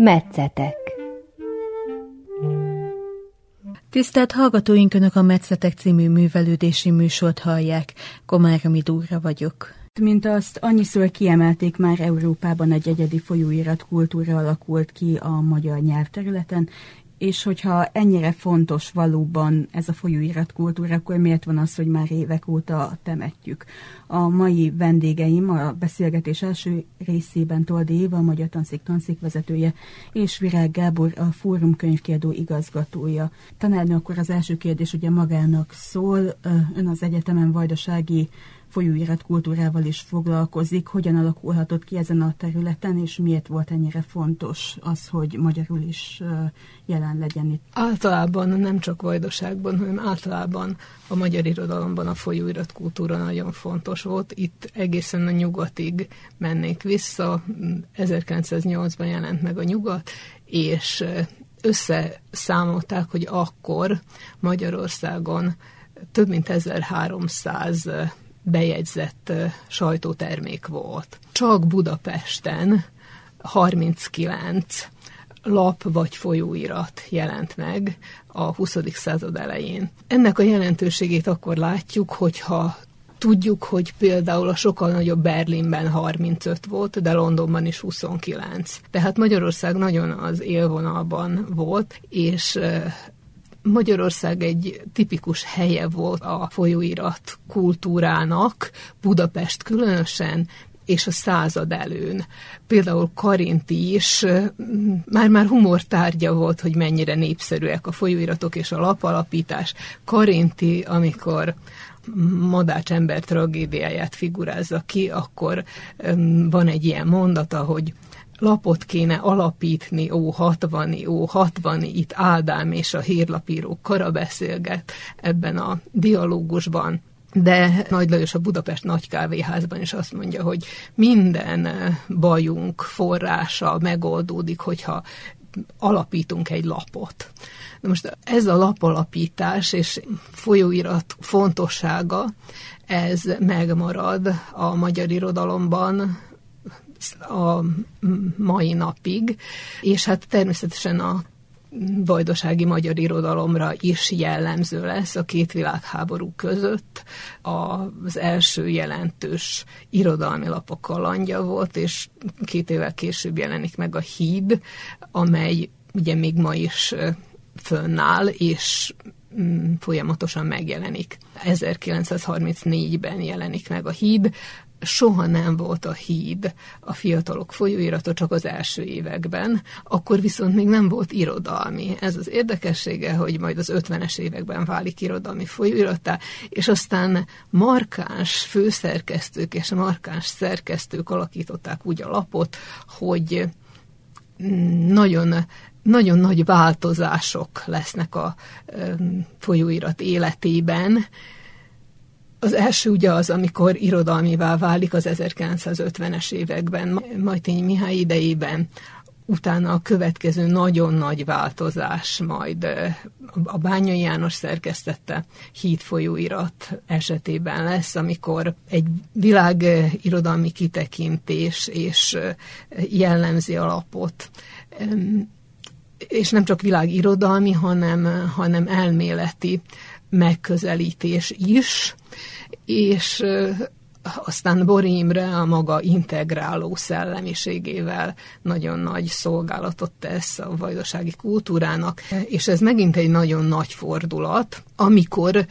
Metszetek Tisztelt hallgatóink, Önök a Metszetek című művelődési műsort hallják. Komáromi Dúra vagyok. Mint azt annyiszor kiemelték már Európában egy egyedi folyóirat kultúra alakult ki a magyar nyelvterületen, és hogyha ennyire fontos valóban ez a folyóirat kultúra, akkor miért van az, hogy már évek óta temetjük? A mai vendégeim a beszélgetés első részében Toldi Éva, a Magyar Tanszék tanszék vezetője, és Virág Gábor, a Fórum könyvkiadó igazgatója. Tanárnő, akkor az első kérdés ugye magának szól. Ön az egyetemen vajdasági folyóirat kultúrával is foglalkozik. Hogyan alakulhatott ki ezen a területen, és miért volt ennyire fontos az, hogy magyarul is jelen legyen itt? Általában nem csak Vajdaságban, hanem általában a magyar irodalomban a folyóirat kultúra nagyon fontos volt. Itt egészen a nyugatig mennék vissza. 1908-ban jelent meg a nyugat, és összeszámolták, hogy akkor Magyarországon több mint 1300 bejegyzett sajtótermék volt. Csak Budapesten 39 lap vagy folyóirat jelent meg a 20. század elején. Ennek a jelentőségét akkor látjuk, hogyha tudjuk, hogy például a sokkal nagyobb Berlinben 35 volt, de Londonban is 29. Tehát Magyarország nagyon az élvonalban volt, és Magyarország egy tipikus helye volt a folyóirat kultúrának, Budapest különösen, és a század előn. Például Karinti is már-már humortárgya volt, hogy mennyire népszerűek a folyóiratok és a lapalapítás. Karinti, amikor Madács ember tragédiáját figurázza ki, akkor van egy ilyen mondata, hogy lapot kéne alapítni, ó, hatvani, ó, hatvani, itt Ádám és a hírlapíró kara beszélget ebben a dialógusban. De Nagy Lajos a Budapest Nagy Kávéházban is azt mondja, hogy minden bajunk forrása megoldódik, hogyha alapítunk egy lapot. Na most ez a lapalapítás és folyóirat fontossága, ez megmarad a magyar irodalomban, a mai napig, és hát természetesen a vajdasági magyar irodalomra is jellemző lesz a két világháború között. Az első jelentős irodalmi lapok kalandja volt, és két évvel később jelenik meg a híd, amely ugye még ma is fönnáll, és mm, folyamatosan megjelenik. 1934-ben jelenik meg a híd, soha nem volt a híd a fiatalok folyóirata csak az első években, akkor viszont még nem volt irodalmi. Ez az érdekessége, hogy majd az 50-es években válik irodalmi folyóiratá, és aztán markáns főszerkesztők és markáns szerkesztők alakították úgy a lapot, hogy nagyon nagyon nagy változások lesznek a folyóirat életében, az első ugye az, amikor irodalmivá válik az 1950-es években, Majtényi Mihály idejében, utána a következő nagyon nagy változás majd a Bányai János szerkesztette hídfolyóirat esetében lesz, amikor egy világ irodalmi kitekintés és jellemzi alapot. És nem csak világ irodalmi, hanem, hanem elméleti megközelítés is, és aztán Bori Imre a maga integráló szellemiségével nagyon nagy szolgálatot tesz a vajdasági kultúrának, és ez megint egy nagyon nagy fordulat, amikor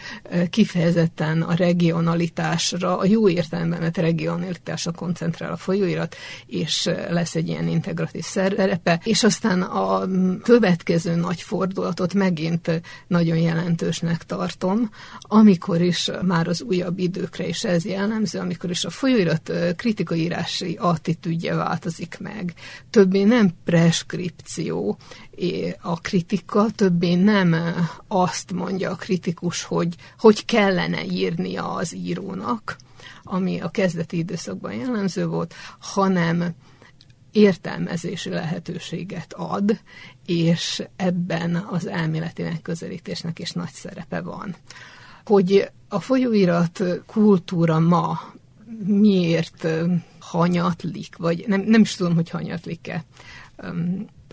kifejezetten a regionalitásra, a jó értelemben, mert regionalitásra koncentrál a folyóirat, és lesz egy ilyen integratív szerepe, és aztán a következő nagy fordulatot megint nagyon jelentősnek tartom, amikor is már az újabb időkre is ez jellemző, amikor is a folyóirat kritikaírási attitűdje változik meg. Többé nem preskripció a kritika, többé nem azt mondja a kritikus, hogy hogy kellene írnia az írónak, ami a kezdeti időszakban jellemző volt, hanem értelmezési lehetőséget ad, és ebben az elméleti megközelítésnek is nagy szerepe van. Hogy a folyóirat kultúra ma miért hanyatlik, vagy nem, nem is tudom, hogy hanyatlik-e.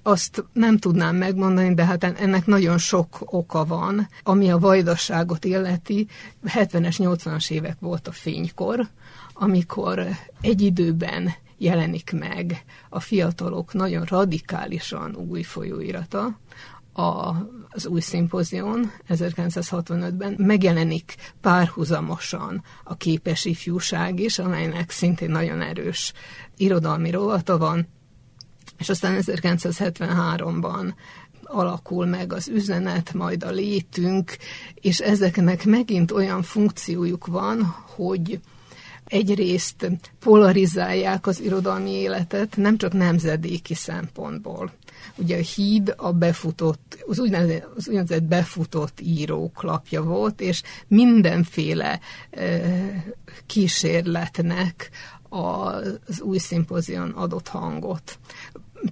azt nem tudnám megmondani, de hát ennek nagyon sok oka van, ami a vajdaságot illeti. 70-es, 80-as évek volt a fénykor, amikor egy időben jelenik meg a fiatalok nagyon radikálisan új folyóirata, a, az új szimpozion 1965-ben megjelenik párhuzamosan a képes ifjúság is, amelynek szintén nagyon erős irodalmi rovata van, és aztán 1973-ban alakul meg az üzenet, majd a létünk, és ezeknek megint olyan funkciójuk van, hogy egyrészt polarizálják az irodalmi életet, nem csak nemzedéki szempontból. Ugye a híd a befutott, az úgynevezett, az úgynevezett befutott írók lapja volt, és mindenféle e, kísérletnek az új szimpozion adott hangot.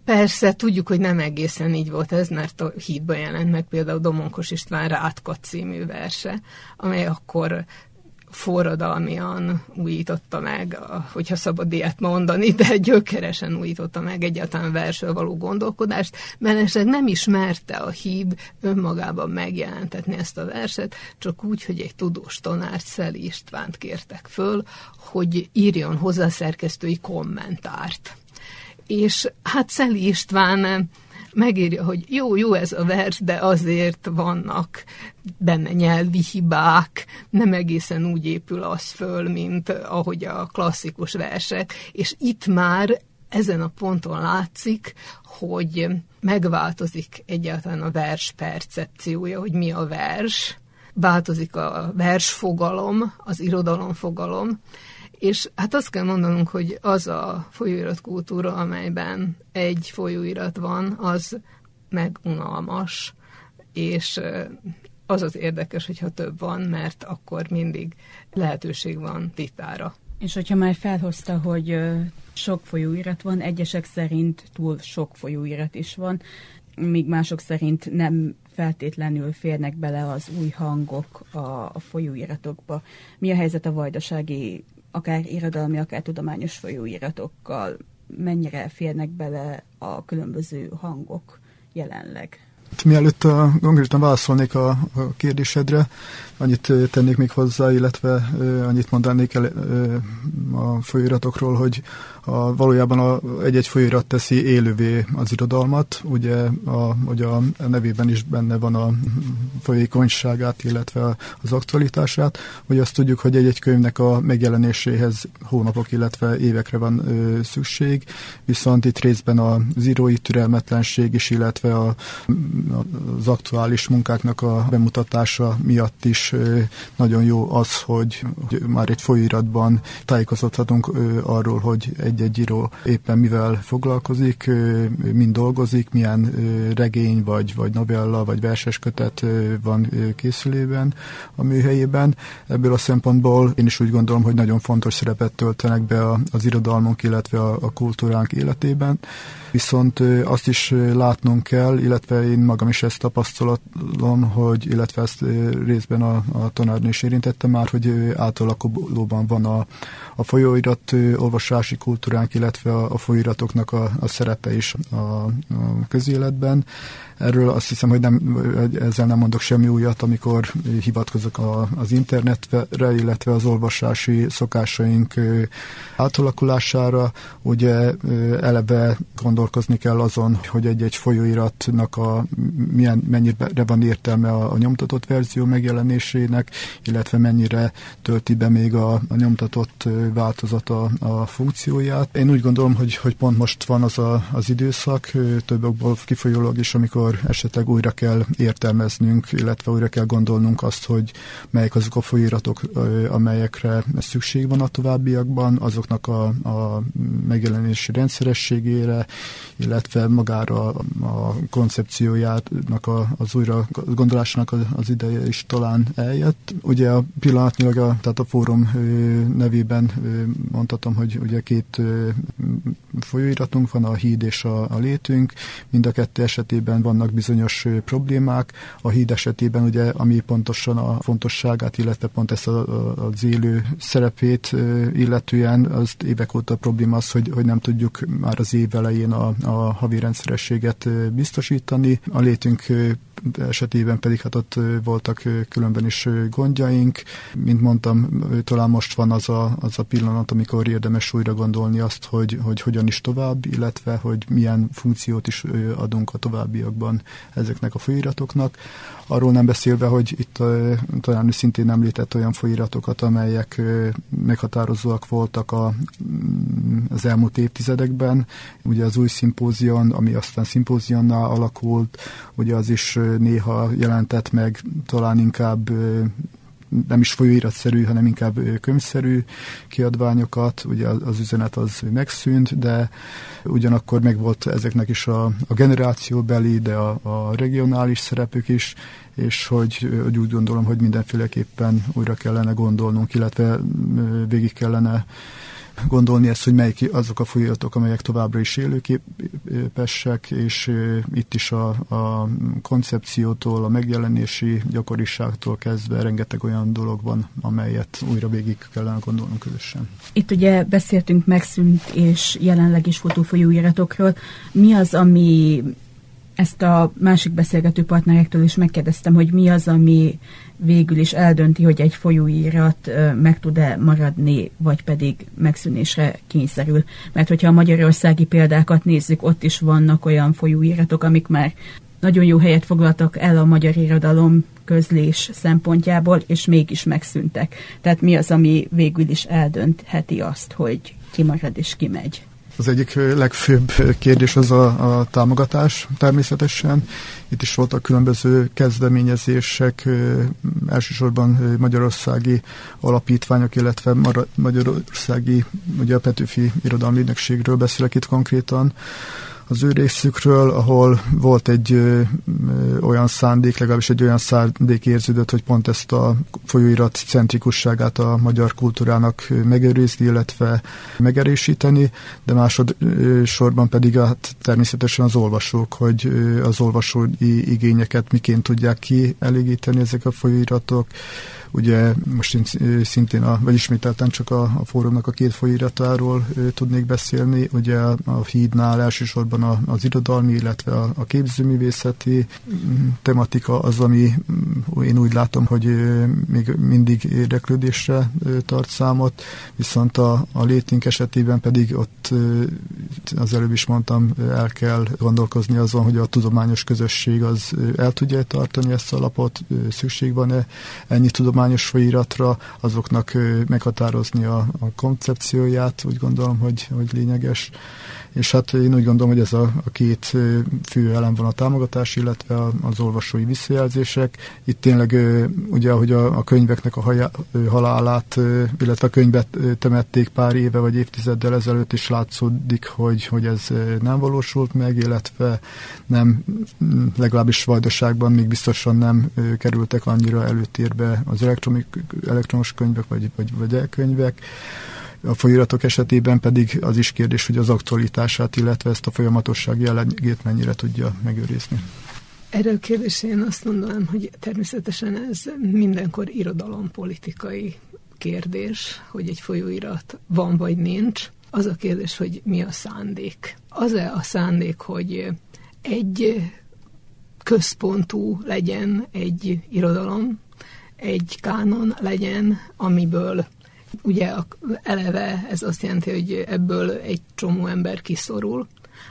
Persze, tudjuk, hogy nem egészen így volt ez, mert a hídba jelent meg például Domonkos István Rátka című verse, amely akkor forradalmian újította meg, hogyha szabad ilyet mondani, de gyökeresen újította meg egyáltalán versről való gondolkodást, mert nem ismerte a híd önmagában megjelentetni ezt a verset, csak úgy, hogy egy tudós tanárt, Szeli Istvánt kértek föl, hogy írjon hozzá szerkesztői kommentárt. És hát Szeli István megírja, hogy jó, jó ez a vers, de azért vannak benne nyelvi hibák, nem egészen úgy épül az föl, mint ahogy a klasszikus versek, és itt már ezen a ponton látszik, hogy megváltozik egyáltalán a vers percepciója, hogy mi a vers, változik a versfogalom, az irodalomfogalom, és hát azt kell mondanunk, hogy az a folyóirat kultúra, amelyben egy folyóirat van, az megunalmas, és az az érdekes, hogyha több van, mert akkor mindig lehetőség van vitára. És hogyha már felhozta, hogy sok folyóirat van, egyesek szerint túl sok folyóirat is van, míg mások szerint nem feltétlenül férnek bele az új hangok a folyóiratokba. Mi a helyzet a vajdasági akár irodalmi, akár tudományos folyóiratokkal mennyire férnek bele a különböző hangok jelenleg? Mielőtt a, konkrétan válaszolnék a, a kérdésedre, annyit tennék még hozzá, illetve annyit mondanék el a folyóiratokról, hogy a, valójában a, egy-egy folyóirat teszi élővé az irodalmat, ugye a, hogy a nevében is benne van a folyékonyságát, illetve az aktualitását, hogy azt tudjuk, hogy egy-egy könyvnek a megjelenéséhez hónapok, illetve évekre van ö, szükség, viszont itt részben az írói türelmetlenség is, illetve a, az aktuális munkáknak a bemutatása miatt is nagyon jó az, hogy, már egy folyóiratban tájékozódhatunk arról, hogy egy egy-egy író éppen mivel foglalkozik, mind dolgozik, milyen regény, vagy, vagy novella, vagy verses kötet van készülében a műhelyében. Ebből a szempontból én is úgy gondolom, hogy nagyon fontos szerepet töltenek be az irodalmunk, illetve a kultúránk életében viszont azt is látnunk kell, illetve én magam is ezt tapasztalom, hogy, illetve ezt részben a, a tanárnő is érintette már, hogy átalakulóban van a, a folyóirat olvasási kultúránk, illetve a, a folyóiratoknak a, a szerepe is a, a közéletben. Erről azt hiszem, hogy nem, ezzel nem mondok semmi újat, amikor hivatkozok a, az internetre, illetve az olvasási szokásaink átalakulására. Ugye eleve gondolkozni kell azon, hogy egy-egy folyóiratnak a milyen, mennyire van értelme a, a nyomtatott verzió megjelenésének, illetve mennyire tölti be még a, a nyomtatott változata a funkcióját. Én úgy gondolom, hogy, hogy pont most van az a, az időszak, több okból kifolyólag is, amikor esetleg újra kell értelmeznünk, illetve újra kell gondolnunk azt, hogy melyek azok a folyóiratok, amelyekre szükség van a továbbiakban, azoknak a, a megjelenési rendszerességére, illetve magára a koncepciójának a, az újra gondolásnak az ideje is talán eljött. Ugye a pillanatnyilag a, tehát a fórum nevében mondhatom, hogy ugye két folyóiratunk van, a híd és a, a létünk. Mind a kettő esetében vannak bizonyos problémák. A híd esetében ugye, ami pontosan a fontosságát, illetve pont ezt a, a, az élő szerepét illetően, az évek óta probléma az, hogy, hogy nem tudjuk már az év elején a, a havi rendszerességet biztosítani. A létünk esetében pedig hát ott voltak különben is gondjaink. Mint mondtam, talán most van az a, az a pillanat, amikor érdemes újra gondolni azt, hogy, hogy hogyan is tovább, illetve hogy milyen funkciót is adunk a továbbiakban ezeknek a folyiratoknak. Arról nem beszélve, hogy itt talán szintén említett olyan folyiratokat, amelyek meghatározóak voltak a, mm, az elmúlt évtizedekben. Ugye az új szimpózion, ami aztán szimpózionnál alakult, ugye az is néha jelentett meg talán inkább nem is folyóiratszerű, hanem inkább könyvszerű kiadványokat, ugye az üzenet az megszűnt, de ugyanakkor megvolt ezeknek is a, a generációbeli, de a, a regionális szerepük is, és hogy, hogy úgy gondolom, hogy mindenféleképpen újra kellene gondolnunk, illetve végig kellene gondolni ezt, hogy melyik azok a folyamatok, amelyek továbbra is élőképesek, és itt is a, a koncepciótól, a megjelenési gyakoriságtól kezdve rengeteg olyan dolog van, amelyet újra végig kellene gondolnunk közösen. Itt ugye beszéltünk megszűnt és jelenleg is futó. Mi az, ami ezt a másik beszélgető partnerektől is megkérdeztem, hogy mi az, ami végül is eldönti, hogy egy folyóirat meg tud-e maradni, vagy pedig megszűnésre kényszerül. Mert hogyha a magyarországi példákat nézzük, ott is vannak olyan folyóiratok, amik már nagyon jó helyet foglaltak el a magyar irodalom közlés szempontjából, és mégis megszűntek. Tehát mi az, ami végül is eldöntheti azt, hogy ki marad és ki megy? Az egyik legfőbb kérdés az a, a támogatás természetesen. Itt is voltak különböző kezdeményezések, elsősorban magyarországi alapítványok, illetve magyarországi, ugye a Petőfi Irodalmi Ügynökségről beszélek itt konkrétan, az ő részükről, ahol volt egy ö, ö, olyan szándék, legalábbis egy olyan szándék érződött, hogy pont ezt a folyóirat centrikusságát a magyar kultúrának megőrizni, illetve megerősíteni, de másodszorban pedig hát természetesen az olvasók, hogy az olvasói igényeket miként tudják kielégíteni ezek a folyóiratok, Ugye most én szintén, a, vagy ismételten csak a, a fórumnak a két folyiratáról tudnék beszélni. Ugye a, a hídnál elsősorban a, az irodalmi, illetve a, a képzőművészeti mm, tematika az, ami mm, én úgy látom, hogy még mindig érdeklődésre tart számot, viszont a, a létink esetében pedig ott az előbb is mondtam, el kell gondolkozni azon, hogy a tudományos közösség az el tudja tartani ezt a lapot, szükség van-e ennyi tudományos tudományos folyiratra, azoknak meghatározni a, a koncepcióját, úgy gondolom, hogy, hogy lényeges. És hát én úgy gondolom, hogy ez a, a két fő elem van a támogatás, illetve az olvasói visszajelzések. Itt tényleg ugye, ahogy a, a könyveknek a haja, halálát, illetve a könyvet temették pár éve vagy évtizeddel ezelőtt is látszódik, hogy, hogy ez nem valósult meg, illetve nem, legalábbis Vajdaságban még biztosan nem kerültek annyira előtérbe az elektromos könyvek vagy, vagy, vagy elkönyvek. A folyiratok esetében pedig az is kérdés, hogy az aktualitását, illetve ezt a folyamatosság jellegét mennyire tudja megőrizni. Erre a kérdésre én azt mondanám, hogy természetesen ez mindenkor irodalompolitikai kérdés, hogy egy folyóirat van vagy nincs. Az a kérdés, hogy mi a szándék. Az-e a szándék, hogy egy központú legyen egy irodalom, egy kánon legyen, amiből ugye eleve ez azt jelenti, hogy ebből egy csomó ember kiszorul,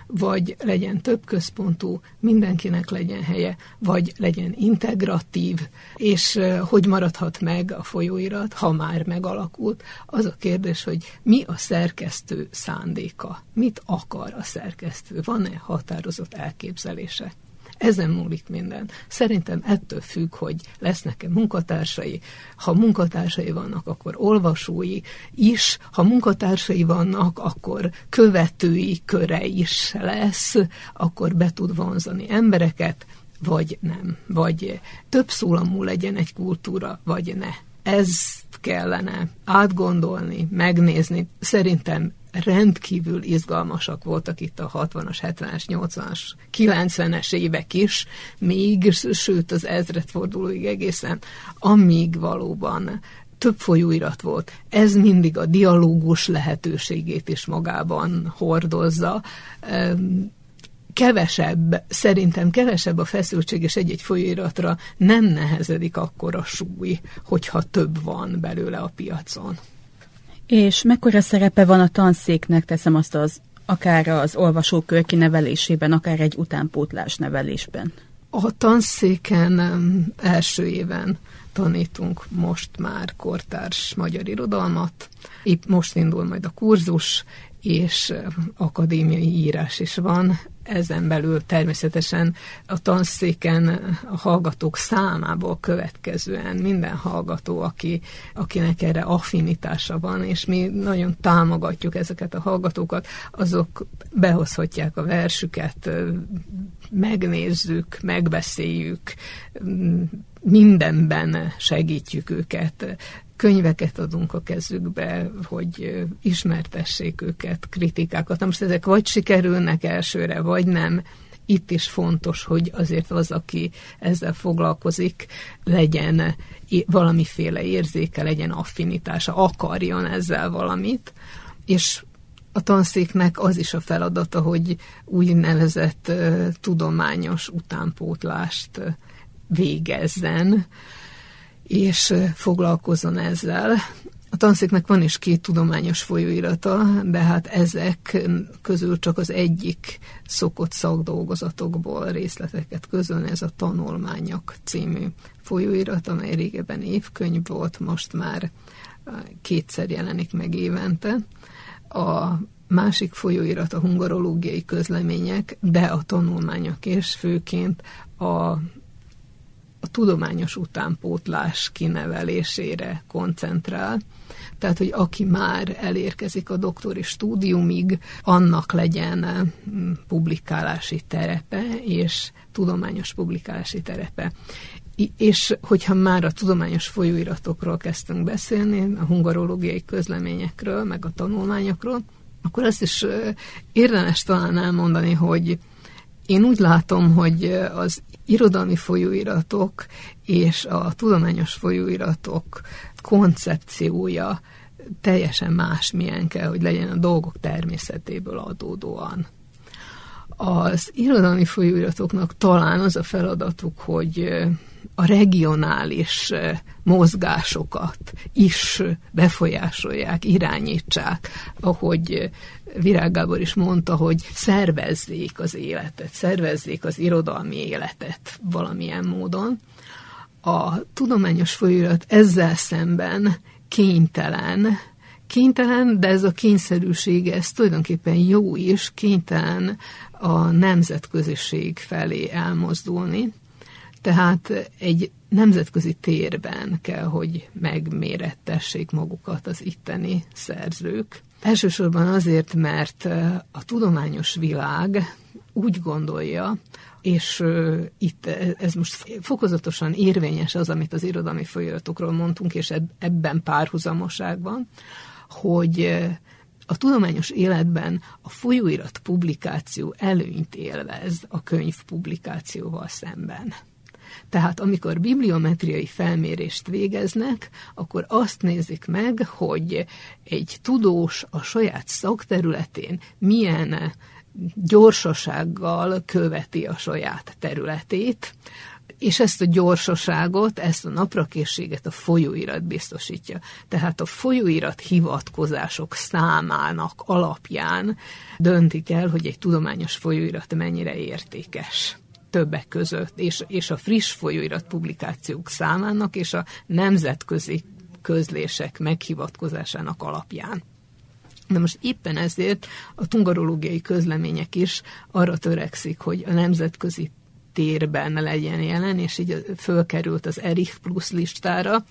vagy legyen több központú, mindenkinek legyen helye, vagy legyen integratív, és hogy maradhat meg a folyóirat, ha már megalakult. Az a kérdés, hogy mi a szerkesztő szándéka, mit akar a szerkesztő, van-e határozott elképzelése. Ezen múlik minden. Szerintem ettől függ, hogy lesznek-e munkatársai. Ha munkatársai vannak, akkor olvasói is. Ha munkatársai vannak, akkor követői köre is lesz, akkor be tud vonzani embereket, vagy nem. Vagy több szólamú legyen egy kultúra, vagy ne. Ezt kellene átgondolni, megnézni. Szerintem rendkívül izgalmasak voltak itt a 60-as, 70-es, 80-as, 90-es évek is, még, sőt az ezredfordulóig egészen, amíg valóban több folyóirat volt. Ez mindig a dialógus lehetőségét is magában hordozza. Kevesebb, szerintem kevesebb a feszültség, és egy-egy folyóiratra nem nehezedik akkor a súly, hogyha több van belőle a piacon. És mekkora szerepe van a tanszéknek, teszem azt az akár az olvasókör kinevelésében, akár egy utánpótlás nevelésben? A tanszéken első éven tanítunk most már kortárs magyar irodalmat. Itt most indul majd a kurzus, és akadémiai írás is van. Ezen belül természetesen a tanszéken a hallgatók számából következően minden hallgató, aki, akinek erre affinitása van, és mi nagyon támogatjuk ezeket a hallgatókat, azok behozhatják a versüket, megnézzük, megbeszéljük, mindenben segítjük őket, könyveket adunk a kezükbe, hogy ismertessék őket, kritikákat. Na most ezek vagy sikerülnek elsőre, vagy nem. Itt is fontos, hogy azért az, aki ezzel foglalkozik, legyen valamiféle érzéke, legyen affinitása, akarjon ezzel valamit, és a tanszéknek az is a feladata, hogy úgynevezett tudományos utánpótlást végezzen, és foglalkozzon ezzel. A tanszéknek van is két tudományos folyóirata, de hát ezek közül csak az egyik szokott szakdolgozatokból részleteket közölni, ez a Tanulmányok című folyóirat, amely régebben évkönyv volt, most már kétszer jelenik meg évente. A másik folyóirat a hungarológiai közlemények, de a tanulmányok és főként a a tudományos utánpótlás kinevelésére koncentrál. Tehát, hogy aki már elérkezik a doktori stúdiumig, annak legyen mm, publikálási terepe, és tudományos publikálási terepe. És hogyha már a tudományos folyóiratokról kezdtünk beszélni, a hungarológiai közleményekről, meg a tanulmányokról, akkor azt is érdemes talán elmondani, hogy én úgy látom, hogy az irodalmi folyóiratok és a tudományos folyóiratok koncepciója teljesen más milyen kell, hogy legyen a dolgok természetéből adódóan. Az irodalmi folyóiratoknak talán az a feladatuk, hogy a regionális mozgásokat is befolyásolják, irányítsák, ahogy Virág Gábor is mondta, hogy szervezzék az életet, szervezzék az irodalmi életet valamilyen módon. A tudományos folyóirat ezzel szemben kénytelen, kénytelen, de ez a kényszerűség, ez tulajdonképpen jó is, kénytelen a nemzetköziség felé elmozdulni. Tehát egy nemzetközi térben kell, hogy megmérettessék magukat az itteni szerzők. Elsősorban azért, mert a tudományos világ úgy gondolja, és itt ez most fokozatosan érvényes az, amit az irodalmi folyamatokról mondtunk, és ebben párhuzamoságban, hogy a tudományos életben a folyóirat publikáció előnyt élvez a könyv publikációval szemben. Tehát amikor bibliometriai felmérést végeznek, akkor azt nézik meg, hogy egy tudós a saját szakterületén milyen gyorsasággal követi a saját területét, és ezt a gyorsaságot, ezt a naprakészséget a folyóirat biztosítja. Tehát a folyóirat hivatkozások számának alapján döntik el, hogy egy tudományos folyóirat mennyire értékes többek között, és, és a friss folyóirat publikációk számának és a nemzetközi közlések meghivatkozásának alapján. De most éppen ezért a tungarológiai közlemények is arra törekszik, hogy a nemzetközi térben legyen jelen, és így fölkerült az Erich Plus listára.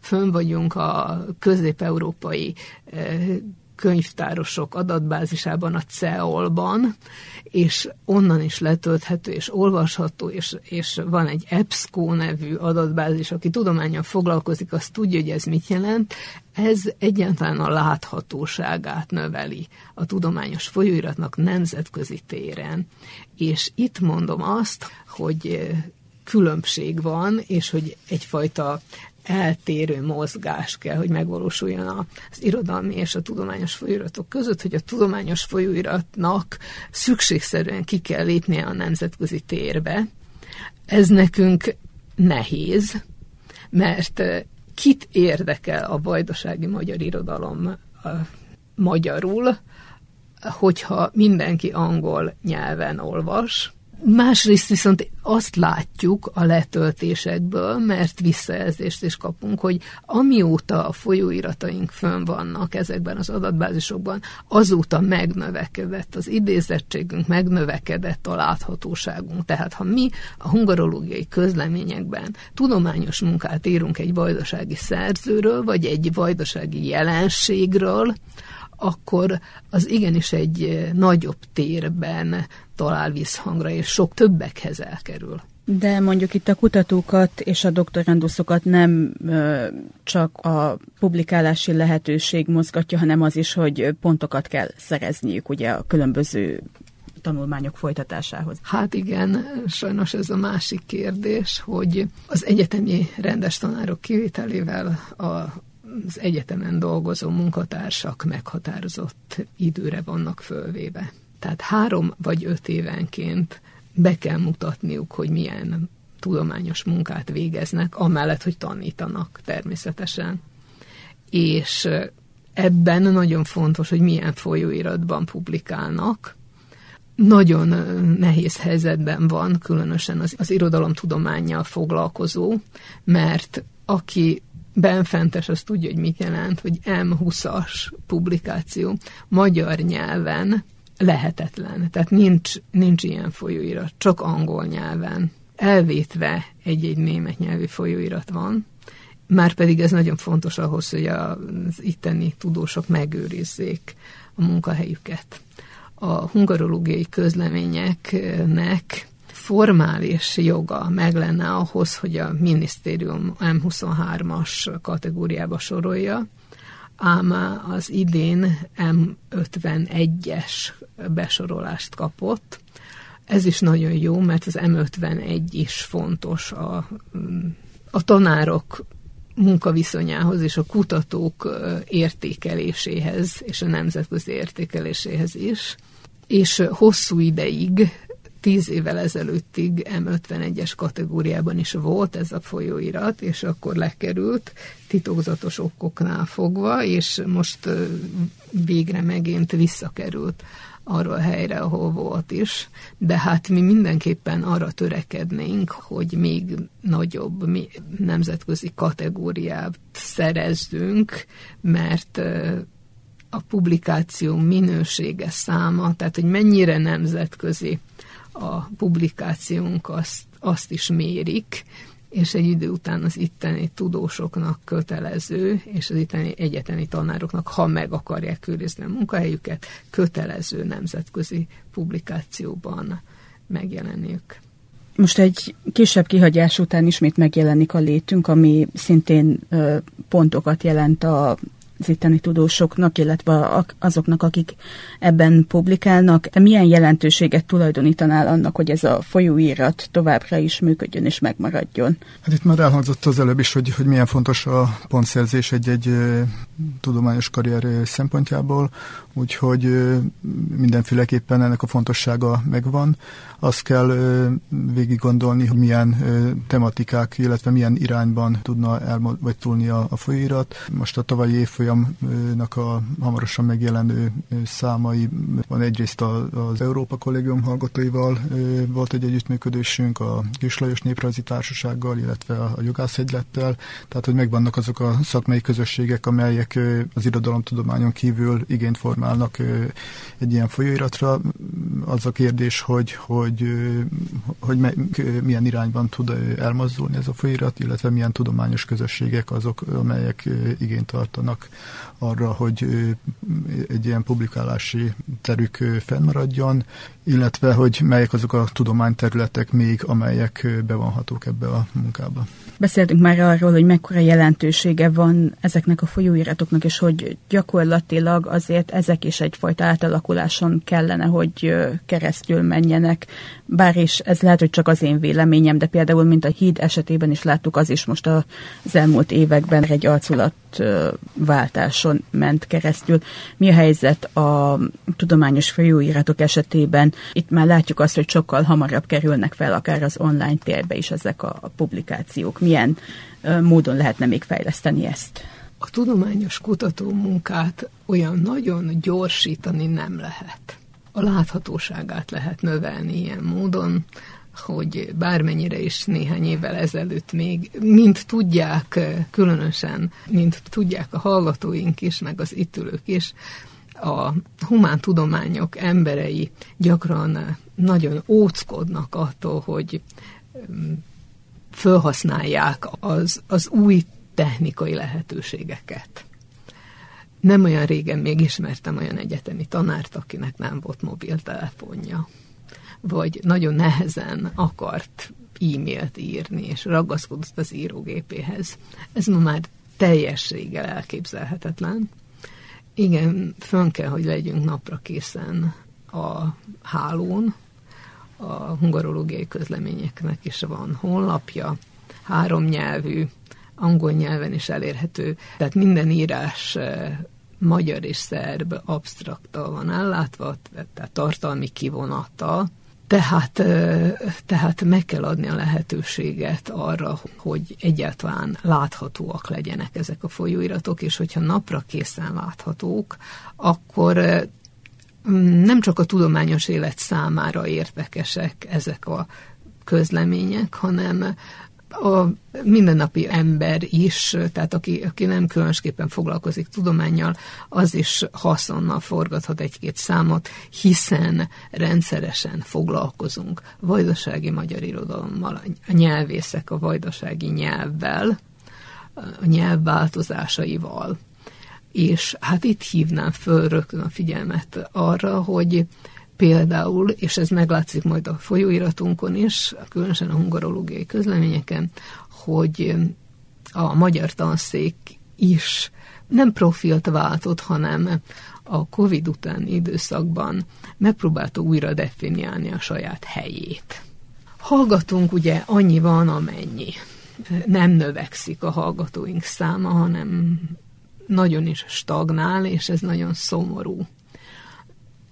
Fönn vagyunk a közép-európai eh, könyvtárosok adatbázisában, a CEOL-ban, és onnan is letölthető és olvasható, és, és van egy EBSCO nevű adatbázis, aki tudományal foglalkozik, azt tudja, hogy ez mit jelent. Ez egyáltalán a láthatóságát növeli a tudományos folyóiratnak nemzetközi téren. És itt mondom azt, hogy különbség van, és hogy egyfajta eltérő mozgás kell, hogy megvalósuljon az irodalmi és a tudományos folyóiratok között, hogy a tudományos folyóiratnak szükségszerűen ki kell lépnie a nemzetközi térbe. Ez nekünk nehéz, mert kit érdekel a vajdasági magyar irodalom magyarul, hogyha mindenki angol nyelven olvas, Másrészt viszont azt látjuk a letöltésekből, mert visszajelzést is kapunk, hogy amióta a folyóirataink fönn vannak ezekben az adatbázisokban, azóta megnövekedett az idézettségünk, megnövekedett a láthatóságunk. Tehát ha mi a hungarológiai közleményekben tudományos munkát írunk egy vajdasági szerzőről, vagy egy vajdasági jelenségről, akkor az igenis egy nagyobb térben talál visszhangra, és sok többekhez elkerül. De mondjuk itt a kutatókat és a doktoranduszokat nem ö, csak a publikálási lehetőség mozgatja, hanem az is, hogy pontokat kell szerezniük ugye a különböző tanulmányok folytatásához. Hát igen, sajnos ez a másik kérdés, hogy az egyetemi rendes tanárok kivételével a az egyetemen dolgozó munkatársak meghatározott időre vannak fölvéve. Tehát három vagy öt évenként be kell mutatniuk, hogy milyen tudományos munkát végeznek, amellett, hogy tanítanak természetesen. És ebben nagyon fontos, hogy milyen folyóiratban publikálnak. Nagyon nehéz helyzetben van, különösen az, az irodalomtudományjal foglalkozó, mert aki benfentes az tudja, hogy mit jelent, hogy M20-as publikáció magyar nyelven lehetetlen. Tehát nincs, nincs ilyen folyóirat, csak angol nyelven. Elvétve egy-egy német nyelvű folyóirat van, már pedig ez nagyon fontos ahhoz, hogy az itteni tudósok megőrizzék a munkahelyüket. A hungarológiai közleményeknek formális joga meg lenne ahhoz, hogy a minisztérium M23-as kategóriába sorolja, ám az idén M51-es besorolást kapott. Ez is nagyon jó, mert az M51 is fontos a, a tanárok munkaviszonyához és a kutatók értékeléséhez és a nemzetközi értékeléséhez is. És hosszú ideig tíz évvel ezelőttig M51-es kategóriában is volt ez a folyóirat, és akkor lekerült titokzatos okoknál fogva, és most végre megint visszakerült arra a helyre, ahol volt is, de hát mi mindenképpen arra törekednénk, hogy még nagyobb nemzetközi kategóriát szerezzünk, mert a publikáció minősége száma, tehát hogy mennyire nemzetközi a publikációnk azt, azt is mérik, és egy idő után az itteni tudósoknak kötelező, és az itteni egyetemi tanároknak, ha meg akarják őrizni a munkahelyüket, kötelező nemzetközi publikációban megjelenniük. Most egy kisebb kihagyás után ismét megjelenik a létünk, ami szintén pontokat jelent a az itteni tudósoknak, illetve azoknak, akik ebben publikálnak. Te milyen jelentőséget tulajdonítanál annak, hogy ez a folyóírat továbbra is működjön és megmaradjon? Hát itt már elhangzott az előbb is, hogy, hogy milyen fontos a pontszerzés egy-egy tudományos karrier szempontjából, úgyhogy mindenféleképpen ennek a fontossága megvan. Azt kell végig gondolni, hogy milyen tematikák, illetve milyen irányban tudna el, vagy túlni a, a folyóirat. Most a tavalyi évfolyamnak a hamarosan megjelenő számai. Van egyrészt az Európa Kollégium hallgatóival volt egy együttműködésünk, a Kislajos Néprajzi Társasággal, illetve a Jogászhegylettel, tehát hogy megvannak azok a szakmai közösségek, amelyek az irodalomtudományon kívül igényt formálnak egy ilyen folyóiratra. Az a kérdés, hogy, hogy, hogy milyen irányban tud elmozdulni ez a folyóirat, illetve milyen tudományos közösségek azok, amelyek igényt tartanak arra, hogy egy ilyen publikálási terük fennmaradjon, illetve hogy melyek azok a tudományterületek még, amelyek bevonhatók ebbe a munkába. Beszéltünk már arról, hogy mekkora jelentősége van ezeknek a folyóiratoknak, és hogy gyakorlatilag azért ezek is egyfajta átalakuláson kellene, hogy keresztül menjenek. Bár is ez lehet, hogy csak az én véleményem, de például, mint a híd esetében is láttuk, az is most az elmúlt években egy arculatváltáson ment keresztül. Mi a helyzet a tudományos folyóiratok esetében? Itt már látjuk azt, hogy sokkal hamarabb kerülnek fel akár az online térbe is ezek a publikációk. Milyen módon lehetne még fejleszteni ezt? A tudományos kutató munkát olyan nagyon gyorsítani nem lehet. A láthatóságát lehet növelni ilyen módon, hogy bármennyire is néhány évvel ezelőtt még, mint tudják, különösen, mint tudják a hallgatóink is, meg az itt ülők is, a humántudományok emberei gyakran nagyon óckodnak attól, hogy felhasználják az, az új technikai lehetőségeket. Nem olyan régen még ismertem olyan egyetemi tanárt, akinek nem volt mobiltelefonja, vagy nagyon nehezen akart e-mailt írni, és ragaszkodott az írógépéhez. Ez ma már teljességgel elképzelhetetlen. Igen, fönn kell, hogy legyünk napra készen a hálón. A hungarológiai közleményeknek is van honlapja, három nyelvű, angol nyelven is elérhető. Tehát minden írás eh, magyar és szerb absztraktal van ellátva, tehát tartalmi kivonata, tehát, tehát meg kell adni a lehetőséget arra, hogy egyáltalán láthatóak legyenek ezek a folyóiratok, és hogyha napra készen láthatók, akkor nem csak a tudományos élet számára érdekesek ezek a közlemények, hanem a mindennapi ember is, tehát aki, aki nem különösképpen foglalkozik tudományjal, az is haszonnal forgathat egy-két számot, hiszen rendszeresen foglalkozunk vajdasági magyar irodalommal, a nyelvészek a vajdasági nyelvvel, a nyelv változásaival. És hát itt hívnám föl rögtön a figyelmet arra, hogy például, és ez meglátszik majd a folyóiratunkon is, különösen a hungarológiai közleményeken, hogy a magyar tanszék is nem profilt váltott, hanem a Covid utáni időszakban megpróbálta újra definiálni a saját helyét. Hallgatunk ugye annyi van, amennyi. Nem növekszik a hallgatóink száma, hanem nagyon is stagnál, és ez nagyon szomorú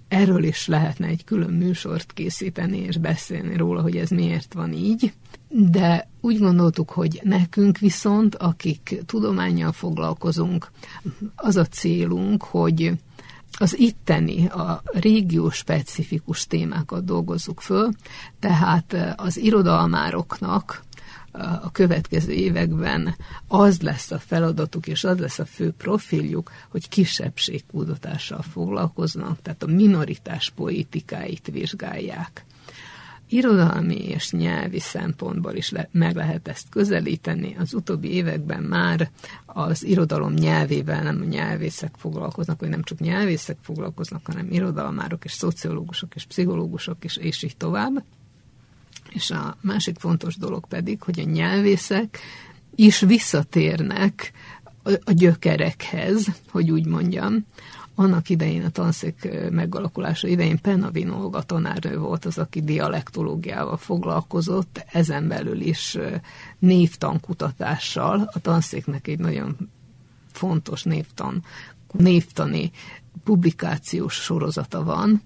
erről is lehetne egy külön műsort készíteni és beszélni róla, hogy ez miért van így. De úgy gondoltuk, hogy nekünk viszont, akik tudományjal foglalkozunk, az a célunk, hogy az itteni, a régió specifikus témákat dolgozzuk föl, tehát az irodalmároknak a következő években az lesz a feladatuk, és az lesz a fő profiljuk, hogy kisebbségkutatással foglalkoznak, tehát a minoritás politikáit vizsgálják. Irodalmi és nyelvi szempontból is le, meg lehet ezt közelíteni. Az utóbbi években már az irodalom nyelvével nem a nyelvészek foglalkoznak, vagy nem csak nyelvészek foglalkoznak, hanem irodalmárok és szociológusok és pszichológusok is, és így tovább. És a másik fontos dolog pedig, hogy a nyelvészek is visszatérnek a gyökerekhez, hogy úgy mondjam. Annak idején, a tanszék megalakulása idején Penavin Olga tanárnő volt az, aki dialektológiával foglalkozott, ezen belül is névtankutatással. A tanszéknek egy nagyon fontos névtan, névtani publikációs sorozata van,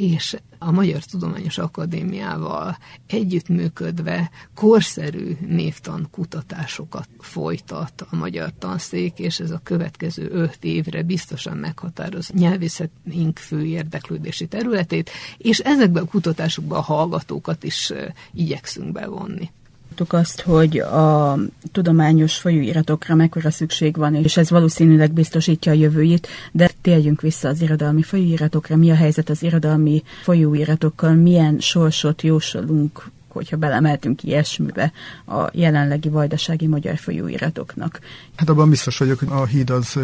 és a Magyar Tudományos Akadémiával együttműködve korszerű névtan kutatásokat folytat a magyar tanszék, és ez a következő öt évre biztosan meghatároz nyelvészetünk fő érdeklődési területét, és ezekben a kutatásokban a hallgatókat is igyekszünk bevonni azt, hogy a tudományos folyóiratokra mekkora szükség van, és ez valószínűleg biztosítja a jövőjét, de térjünk vissza az irodalmi folyóiratokra. Mi a helyzet az irodalmi folyóiratokkal? Milyen sorsot jósolunk hogyha belemeltünk ilyesmibe a jelenlegi vajdasági magyar folyóiratoknak. Hát abban biztos vagyok, hogy a híd az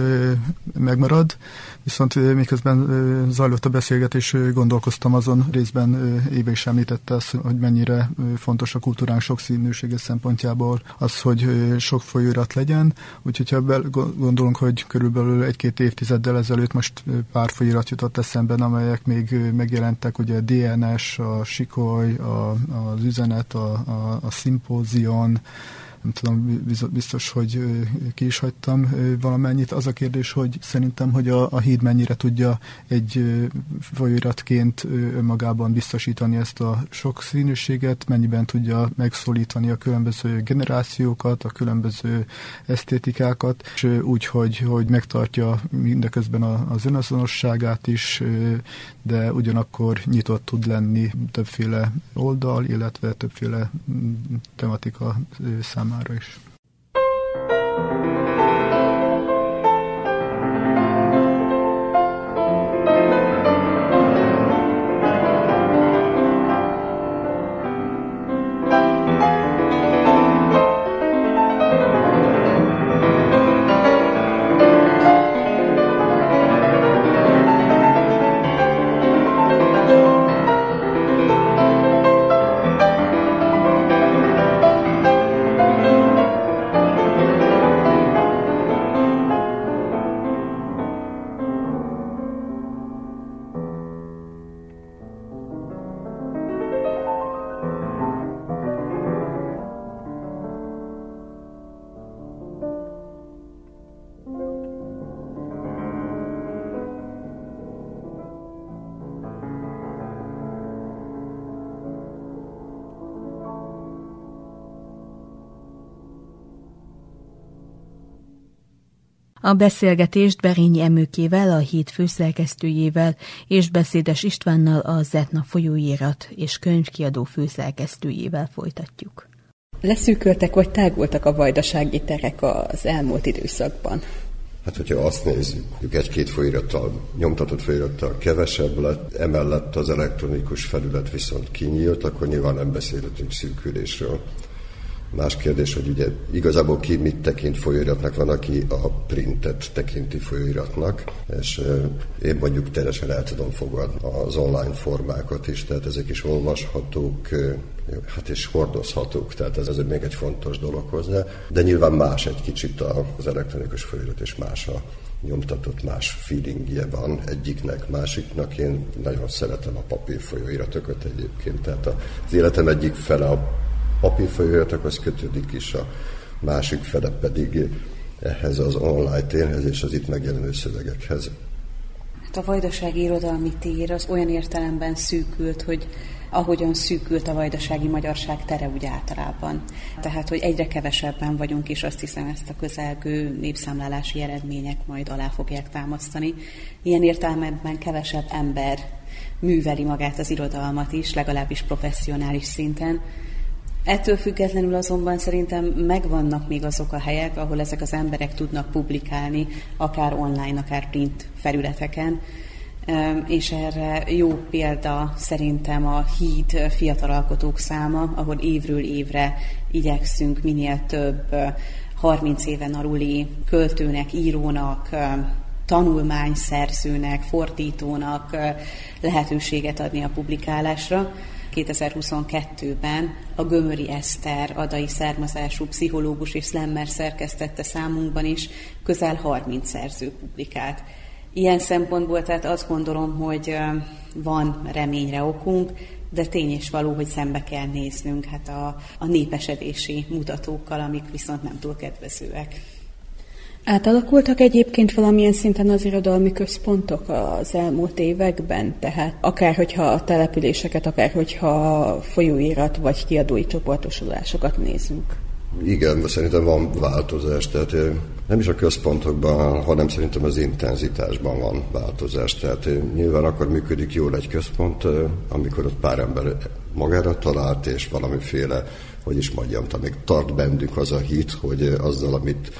megmarad, viszont miközben zajlott a beszélgetés, gondolkoztam azon részben, Éve is említette azt, hogy mennyire fontos a kultúránk sokszínűsége szempontjából az, hogy sok folyóirat legyen, úgyhogy ha gondolunk, hogy körülbelül egy-két évtizeddel ezelőtt most pár folyóirat jutott eszemben, amelyek még megjelentek, ugye a DNS, a Sikoly, a, az üzenet, a, a, a szimpózion, nem tudom, biztos, hogy ki is hagytam valamennyit. Az a kérdés, hogy szerintem, hogy a, a híd mennyire tudja egy folyóiratként önmagában biztosítani ezt a sokszínűséget, mennyiben tudja megszólítani a különböző generációkat, a különböző esztétikákat, és úgy, hogy, hogy megtartja mindeközben az önazonosságát is, de ugyanakkor nyitott tud lenni többféle oldal, illetve többféle mm, tematika számára is. A beszélgetést Berényi Emőkével, a híd főszerkesztőjével és Beszédes Istvánnal a Zetna folyóirat és könyvkiadó főszerkesztőjével folytatjuk. Leszűköltek vagy tágultak a vajdasági terek az elmúlt időszakban? Hát, hogyha azt nézzük, egy-két folyóirattal, nyomtatott folyóirattal kevesebb lett, emellett az elektronikus felület viszont kinyílt, akkor nyilván nem beszélhetünk szűkülésről. Más kérdés, hogy ugye igazából ki mit tekint folyóiratnak, van, aki a printet tekinti folyóiratnak, és én mondjuk teljesen el tudom fogadni az online formákat is, tehát ezek is olvashatók, hát és hordozhatók, tehát ez, ez még egy fontos dolog hozzá, de nyilván más egy kicsit az elektronikus folyóirat, és más a nyomtatott, más feelingje van egyiknek, másiknak. Én nagyon szeretem a papír folyóiratokat egyébként, tehát az életem egyik fele a papírfolyóiratokhoz kötődik is, a másik fele pedig ehhez az online térhez és az itt megjelenő szövegekhez. Hát a vajdasági irodalmi tér az olyan értelemben szűkült, hogy ahogyan szűkült a vajdasági magyarság tere úgy általában. Tehát, hogy egyre kevesebben vagyunk, és azt hiszem ezt a közelgő népszámlálási eredmények majd alá fogják támasztani. Ilyen értelemben kevesebb ember műveli magát az irodalmat is, legalábbis professzionális szinten, Ettől függetlenül azonban szerintem megvannak még azok a helyek, ahol ezek az emberek tudnak publikálni, akár online, akár print felületeken, és erre jó példa szerintem a híd fiatal alkotók száma, ahol évről évre igyekszünk minél több 30 éven aluli költőnek, írónak, tanulmányszerzőnek, fordítónak lehetőséget adni a publikálásra. 2022-ben a Gömöri Eszter adai származású pszichológus és slammer szerkesztette számunkban is közel 30 szerző publikált. Ilyen szempontból tehát azt gondolom, hogy van reményre okunk, de tény és való, hogy szembe kell néznünk hát a, a népesedési mutatókkal, amik viszont nem túl kedvezőek. Átalakultak egyébként valamilyen szinten az irodalmi központok az elmúlt években, tehát akár hogyha a településeket, akár hogyha folyóirat vagy kiadói csoportosulásokat nézünk. Igen, szerintem van változás, tehát nem is a központokban, hanem szerintem az intenzitásban van változás. Tehát nyilván akkor működik jól egy központ, amikor ott pár ember magára talált, és valamiféle, hogy is mondjam, még tart bennük az a hit, hogy azzal, amit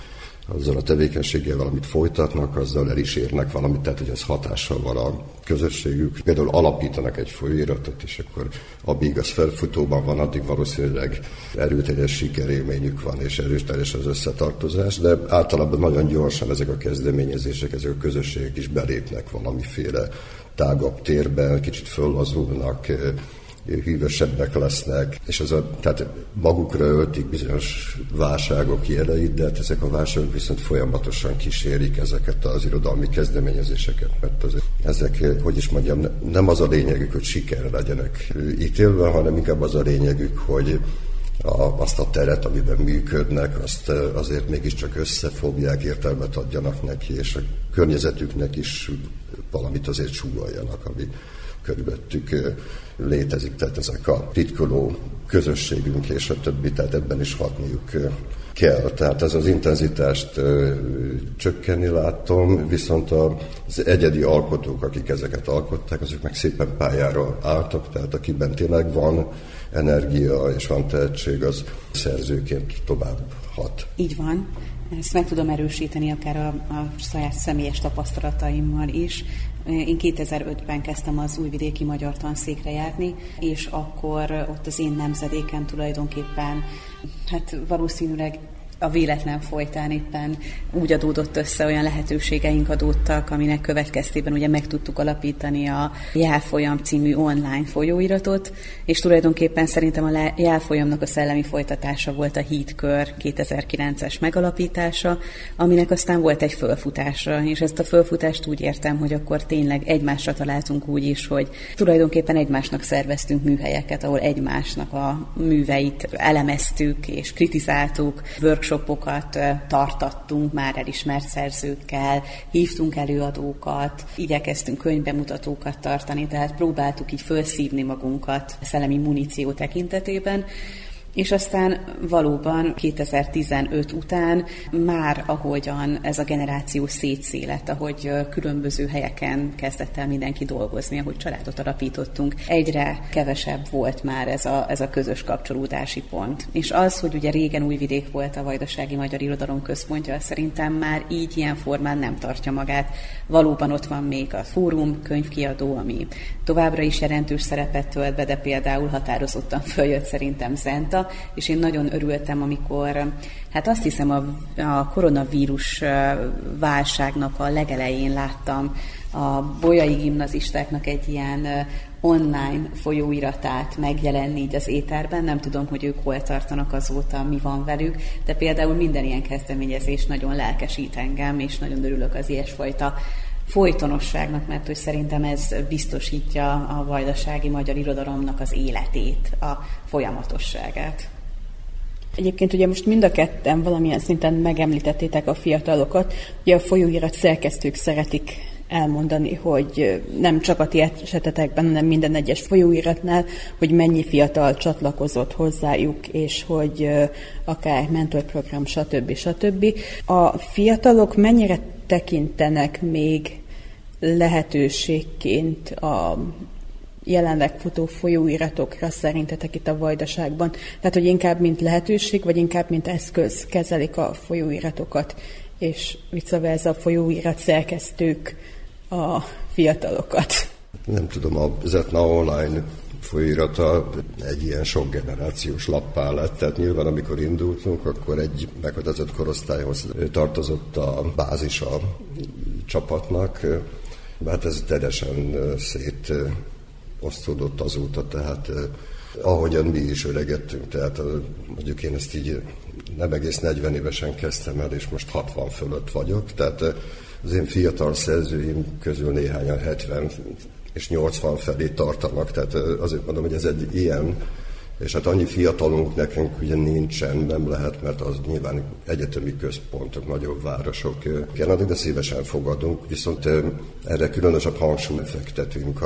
azzal a tevékenységgel valamit folytatnak, azzal el is érnek valamit, tehát hogy ez hatással van a közösségük. Például alapítanak egy folyóiratot, és akkor amíg az felfutóban van, addig valószínűleg erőteljes sikerélményük van, és erőteljes az összetartozás, de általában nagyon gyorsan ezek a kezdeményezések, ezek a közösségek is belépnek valamiféle tágabb térbe, kicsit föllazulnak, hűvösebbek lesznek, és az a, tehát magukra öltik bizonyos válságok jeleit, de hát ezek a válságok viszont folyamatosan kísérik ezeket az irodalmi kezdeményezéseket, mert azért ezek, hogy is mondjam, nem az a lényegük, hogy sikerre legyenek ítélve, hanem inkább az a lényegük, hogy a, azt a teret, amiben működnek, azt azért mégiscsak összefogják, értelmet adjanak neki, és a környezetüknek is valamit azért súgoljanak, ami körülöttük létezik, tehát ezek a titkoló közösségünk és a többi, tehát ebben is hatniuk kell. Tehát ez az intenzitást ö, csökkenni látom, viszont az egyedi alkotók, akik ezeket alkották, azok meg szépen pályára álltak, tehát akiben tényleg van energia és van tehetség, az szerzőként tovább hat. Így van. Ezt meg tudom erősíteni akár a, a saját személyes tapasztalataimmal is. Én 2005-ben kezdtem az újvidéki magyar tanszékre járni, és akkor ott az én nemzedékem tulajdonképpen, hát valószínűleg a véletlen folytán éppen úgy adódott össze, olyan lehetőségeink adódtak, aminek következtében ugye meg tudtuk alapítani a Jelfolyam című online folyóiratot, és tulajdonképpen szerintem a Jelfolyamnak a szellemi folytatása volt a Hídkör 2009-es megalapítása, aminek aztán volt egy fölfutása, és ezt a fölfutást úgy értem, hogy akkor tényleg egymásra találtunk úgy is, hogy tulajdonképpen egymásnak szerveztünk műhelyeket, ahol egymásnak a műveit elemeztük és kritizáltuk, workshop workshopokat tartattunk már elismert szerzőkkel, hívtunk előadókat, igyekeztünk könyvbemutatókat tartani, tehát próbáltuk így felszívni magunkat szellemi muníció tekintetében, és aztán valóban 2015 után már ahogyan ez a generáció szétszélett, ahogy különböző helyeken kezdett el mindenki dolgozni, ahogy családot alapítottunk, egyre kevesebb volt már ez a, ez a közös kapcsolódási pont. És az, hogy ugye régen Újvidék volt a Vajdasági Magyar Irodalom Központja, szerintem már így ilyen formán nem tartja magát. Valóban ott van még a fórum, könyvkiadó, ami továbbra is jelentős szerepet tölt be, de például határozottan följött szerintem Zenta, és én nagyon örültem, amikor, hát azt hiszem a, a koronavírus válságnak a legelején láttam a bolyai gimnazistáknak egy ilyen online folyóiratát megjelenni így az éterben. Nem tudom, hogy ők hol tartanak azóta, mi van velük, de például minden ilyen kezdeményezés nagyon lelkesít engem, és nagyon örülök az ilyesfajta folytonosságnak, mert hogy szerintem ez biztosítja a vajdasági magyar irodalomnak az életét, a folyamatosságát. Egyébként ugye most mind a ketten valamilyen szinten megemlítettétek a fiatalokat. Ugye a folyóirat szerkesztők szeretik elmondani, hogy nem csak a ti esetetekben, hanem minden egyes folyóiratnál, hogy mennyi fiatal csatlakozott hozzájuk, és hogy akár mentorprogram, stb. stb. A fiatalok mennyire tekintenek még lehetőségként a jelenleg futó folyóiratokra szerintetek itt a vajdaságban? Tehát, hogy inkább mint lehetőség, vagy inkább mint eszköz kezelik a folyóiratokat, és vice versa a folyóirat szerkesztők a fiatalokat? Nem tudom, a Zetna Online folyóirata egy ilyen sok generációs lappá lett, tehát nyilván amikor indultunk, akkor egy meghatározott korosztályhoz tartozott a bázis a csapatnak, hát ez teljesen szét osztódott azóta, tehát eh, ahogyan mi is öregettünk, tehát eh, mondjuk én ezt így nem egész 40 évesen kezdtem el, és most 60 fölött vagyok, tehát eh, az én fiatal szerzőim közül néhányan 70 és 80 felé tartanak, tehát azért mondom, hogy ez egy ilyen és hát annyi fiatalunk nekünk ugye nincsen, nem lehet, mert az nyilván egyetemi központok, nagyobb városok kellene, de szívesen fogadunk, viszont erre különösebb hangsúlyt fektetünk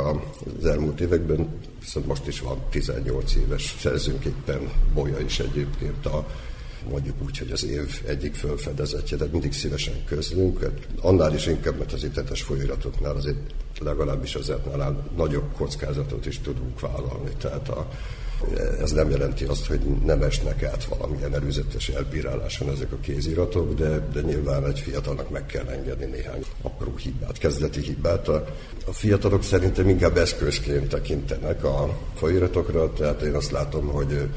az elmúlt években, viszont most is van 18 éves szerzünk éppen Bolya is egyébként a mondjuk úgy, hogy az év egyik fölfedezetje, de mindig szívesen közlünk, hát annál is inkább, mert az itetes folyóiratoknál azért legalábbis az etnál nagyobb kockázatot is tudunk vállalni, tehát a Ez nem jelenti azt, hogy nem esnek át valamilyen előzetes elbíráláson ezek a kéziratok, de, de nyilván egy fiatalnak meg kell engedni néhány apró hibát, kezdeti hibát. A, a fiatalok szerintem inkább eszközként tekintenek a folyiratokra, tehát én azt látom, hogy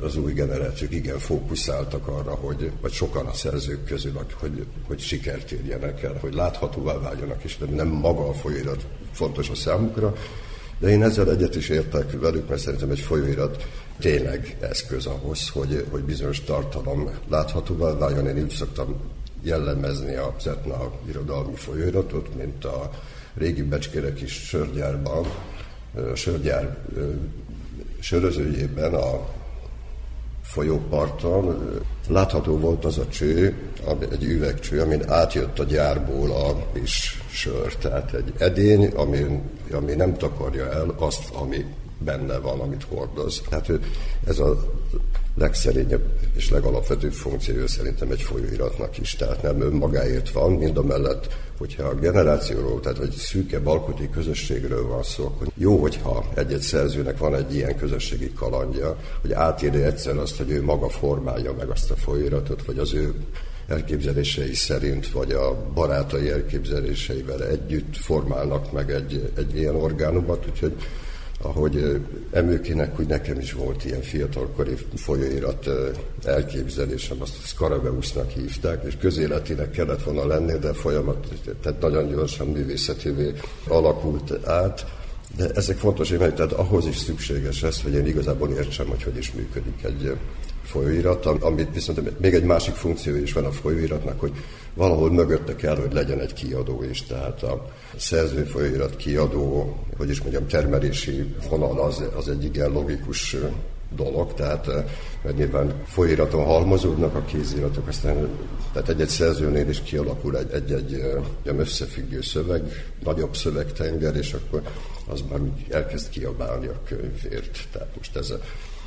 az új generációk igen fókuszáltak arra, hogy, vagy sokan a szerzők közül, hogy, hogy sikert érjenek el, hogy láthatóvá váljanak, és nem maga a folyóirat fontos a számukra, de én ezzel egyet is értek velük, mert szerintem egy folyóirat tényleg eszköz ahhoz, hogy, hogy bizonyos tartalom láthatóvá váljon. Én úgy szoktam jellemezni a Zetna irodalmi folyóiratot, mint a régi Becskére kis sörgyárban, sörgyár sörözőjében a folyóparton látható volt az a cső, egy üvegcső, amin átjött a gyárból a kis sör. Tehát egy edény, ami, ami nem takarja el azt, ami benne van, amit hordoz. Tehát ez a legszerényebb és legalapvetőbb funkciója szerintem egy folyóiratnak is. Tehát nem önmagáért van, mind a mellett, hogyha a generációról, tehát egy szűkebb alkotó közösségről van szó, akkor jó, hogyha egy-egy szerzőnek van egy ilyen közösségi kalandja, hogy átírja egyszer azt, hogy ő maga formálja meg azt a folyóiratot, vagy az ő elképzelései szerint, vagy a barátai elképzeléseivel együtt formálnak meg egy, egy ilyen orgánumot, úgyhogy ahogy emőkének, hogy nekem is volt ilyen fiatalkori folyóirat elképzelésem, azt Scarabeusnak hívták, és közéletinek kellett volna lenni, de folyamat, tehát nagyon gyorsan művészetévé alakult át. De ezek fontos évek, tehát ahhoz is szükséges ez, hogy én igazából értsem, hogy hogy is működik egy folyóirat, amit viszont még egy másik funkció is van a folyóiratnak, hogy valahol mögötte kell, hogy legyen egy kiadó is, tehát a szerző folyóirat kiadó, hogy is mondjam, termelési vonal az, az egy igen logikus dolog, tehát mert nyilván folyóiraton halmozódnak a kéziratok, aztán tehát egy-egy szerzőnél is kialakul egy-egy összefüggő szöveg, nagyobb szövegtenger, és akkor az már úgy elkezd kiabálni a könyvért. Tehát most ez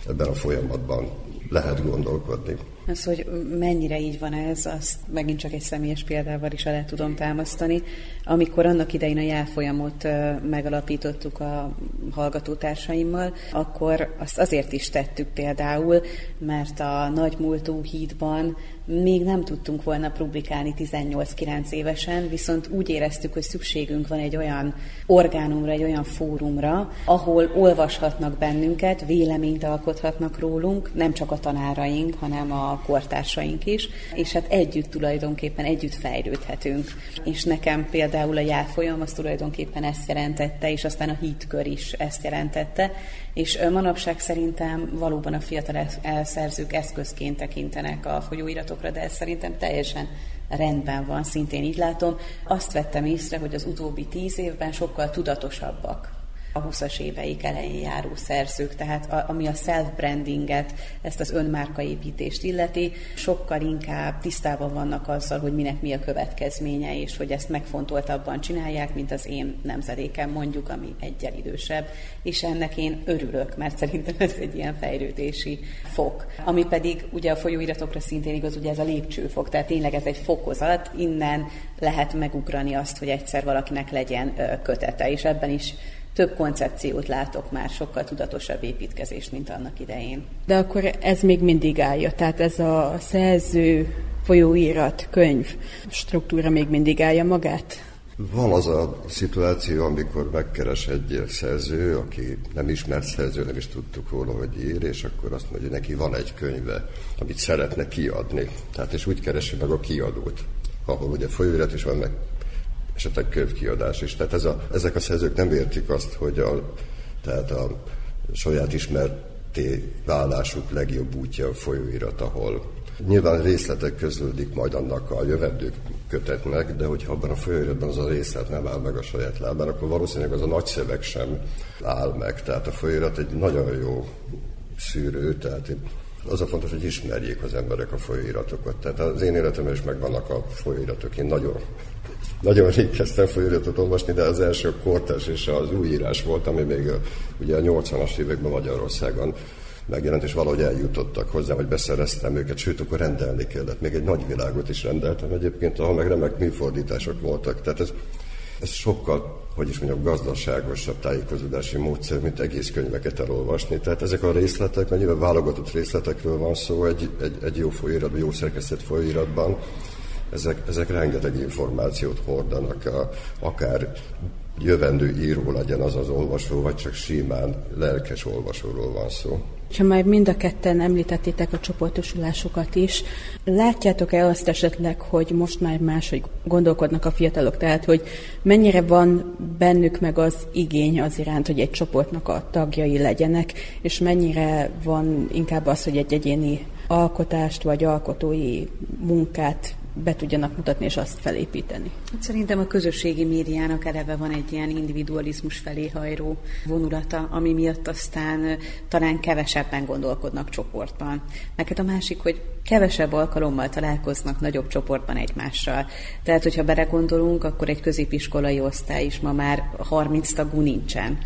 ebben a folyamatban lehet gondolkodni. Az, hogy mennyire így van ez, azt megint csak egy személyes példával is el tudom támasztani. Amikor annak idején a jelfolyamot megalapítottuk a hallgatótársaimmal, akkor azt azért is tettük például, mert a nagy múltú hídban még nem tudtunk volna publikálni 18-9 évesen, viszont úgy éreztük, hogy szükségünk van egy olyan orgánumra, egy olyan fórumra, ahol olvashatnak bennünket, véleményt alkothatnak rólunk, nem csak a tanáraink, hanem a kortársaink is, és hát együtt tulajdonképpen együtt fejlődhetünk. És nekem például a járfolyam az tulajdonképpen ezt jelentette, és aztán a hitkör is ezt jelentette, és manapság szerintem valóban a fiatal elszerzők eszközként tekintenek a folyóiratokra, de ez szerintem teljesen rendben van, szintén így látom. Azt vettem észre, hogy az utóbbi tíz évben sokkal tudatosabbak a 20-as éveik elején járó szerzők, tehát a, ami a self-brandinget, ezt az önmárkaépítést illeti, sokkal inkább tisztában vannak azzal, hogy minek mi a következménye, és hogy ezt megfontoltabban csinálják, mint az én nemzedékem mondjuk, ami egyel idősebb, és ennek én örülök, mert szerintem ez egy ilyen fejlődési fok. Ami pedig ugye a folyóiratokra szintén igaz, ugye ez a lépcsőfok, tehát tényleg ez egy fokozat, innen lehet megugrani azt, hogy egyszer valakinek legyen kötete, és ebben is több koncepciót látok már, sokkal tudatosabb építkezést, mint annak idején. De akkor ez még mindig állja, tehát ez a szerző, folyóírat, könyv struktúra még mindig állja magát? Van az a szituáció, amikor megkeres egy szerző, aki nem ismert szerző, nem is tudtuk róla, hogy ír, és akkor azt mondja, hogy neki van egy könyve, amit szeretne kiadni. Tehát és úgy keresi meg a kiadót, ahol ugye folyóirat is van, meg esetleg könyvkiadás is. Tehát ez a, ezek a szerzők nem értik azt, hogy a, tehát a saját ismerté válásuk legjobb útja a folyóirat, ahol Nyilván részletek közlődik majd annak a jövendő kötetnek, de hogyha abban a folyóiratban az a részlet nem áll meg a saját lábán, akkor valószínűleg az a nagy szöveg sem áll meg. Tehát a folyóirat egy nagyon jó szűrő, tehát az a fontos, hogy ismerjék az emberek a folyóiratokat. Tehát az én életemben is megvannak a folyóiratok. Én nagyon nagyon rég kezdtem folyóiratot olvasni, de az első kortás és az újírás volt, ami még ugye a 80-as években Magyarországon megjelent, és valahogy eljutottak hozzá, hogy beszereztem őket, sőt, akkor rendelni kellett. Még egy nagy világot is rendeltem egyébként, ahol meg remek műfordítások voltak. Tehát ez Ez sokkal hogy is mondjam, gazdaságosabb tájékozódási módszer, mint egész könyveket elolvasni. Tehát ezek a részletek, mert nyilván válogatott részletekről van szó egy, egy, egy jó folyóiratban, jó szerkesztett folyóiratban, ezek, ezek rengeteg információt hordanak, a, akár jövendő író legyen az az olvasó, vagy csak simán lelkes olvasóról van szó. Ha már mind a ketten említettétek a csoportosulásokat is, látjátok-e azt esetleg, hogy most már máshogy gondolkodnak a fiatalok, tehát hogy mennyire van bennük meg az igény az iránt, hogy egy csoportnak a tagjai legyenek, és mennyire van inkább az, hogy egy egyéni alkotást vagy alkotói munkát be tudjanak mutatni és azt felépíteni. Hát szerintem a közösségi médiának eleve van egy ilyen individualizmus felé hajró vonulata, ami miatt aztán talán kevesebben gondolkodnak csoportban. Neked a másik, hogy kevesebb alkalommal találkoznak nagyobb csoportban egymással. Tehát, hogyha belegondolunk, akkor egy középiskolai osztály is ma már 30 tagú nincsen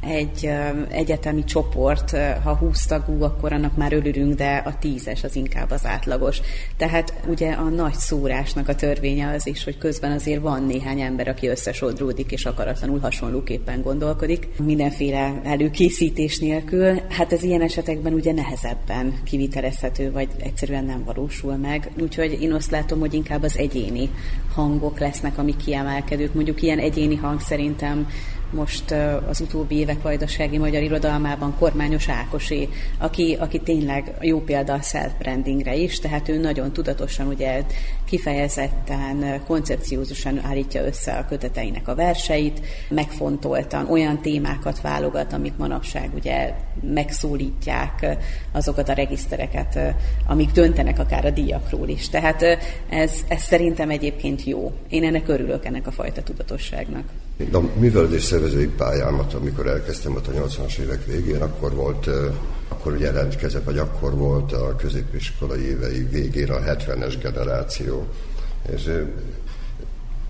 egy egyetemi csoport, ha 20 tagú, akkor annak már örülünk, de a tízes az inkább az átlagos. Tehát ugye a nagy szórásnak a törvénye az is, hogy közben azért van néhány ember, aki összesodródik és akaratlanul hasonlóképpen gondolkodik, mindenféle előkészítés nélkül. Hát ez ilyen esetekben ugye nehezebben kivitelezhető, vagy egyszerűen nem valósul meg. Úgyhogy én azt látom, hogy inkább az egyéni hangok lesznek, amik kiemelkedők. Mondjuk ilyen egyéni hang szerintem most az utóbbi évek vajdasági magyar irodalmában Kormányos Ákosé, aki, aki tényleg jó példa a self-brandingre is, tehát ő nagyon tudatosan, ugye kifejezetten, koncepciózusan állítja össze a köteteinek a verseit, megfontoltan olyan témákat válogat, amik manapság ugye megszólítják azokat a regisztereket, amik döntenek akár a díjakról is. Tehát ez, ez szerintem egyébként jó. Én ennek örülök, ennek a fajta tudatosságnak. A művelődés szervezői pályámat, amikor elkezdtem ott a 80-as évek végén, akkor volt, akkor jelentkezett, vagy akkor volt a középiskolai évei végén a 70-es generáció. És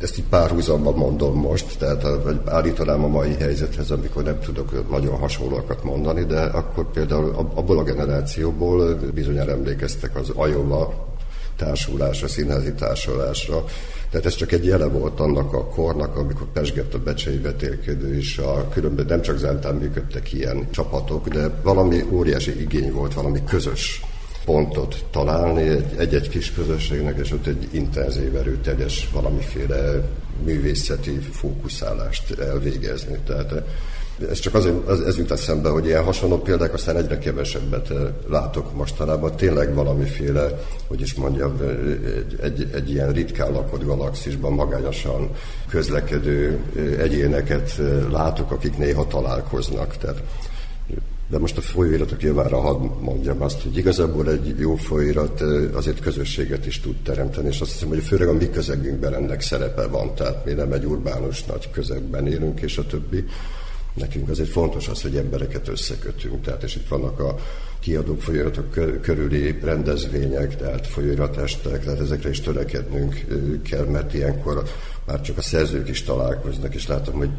ezt így párhuzamban mondom most, tehát vagy állítanám a mai helyzethez, amikor nem tudok nagyon hasonlóakat mondani, de akkor például abból a generációból bizonyára emlékeztek az Ajola társulásra, színházi társulásra, tehát ez csak egy jele volt annak a kornak, amikor pesgett a becsei vetélkedő, és a különböző nem csak Zentán működtek ilyen csapatok, de valami óriási igény volt, valami közös pontot találni egy-egy kis közösségnek, és ott egy intenzív, erőteljes valamiféle művészeti fókuszálást elvégezni. Tehát ez csak azért, ez, ez jut eszembe, hogy ilyen hasonló példák aztán egyre kevesebbet látok mostanában. Tényleg valamiféle, hogy is mondjam, egy, egy ilyen ritkán lakott galaxisban magányosan közlekedő egyéneket látok, akik néha találkoznak. Tehát de most a folyóiratok javára hadd mondjam azt, hogy igazából egy jó folyóirat azért közösséget is tud teremteni, és azt hiszem, hogy főleg a mi közegünkben ennek szerepe van, tehát mi nem egy urbánus nagy közegben élünk, és a többi, nekünk azért fontos az, hogy embereket összekötünk, tehát és itt vannak a kiadók folyóiratok körüli rendezvények, tehát folyóiratestek, tehát ezekre is törekednünk kell, mert ilyenkor már csak a szerzők is találkoznak, és látom, hogy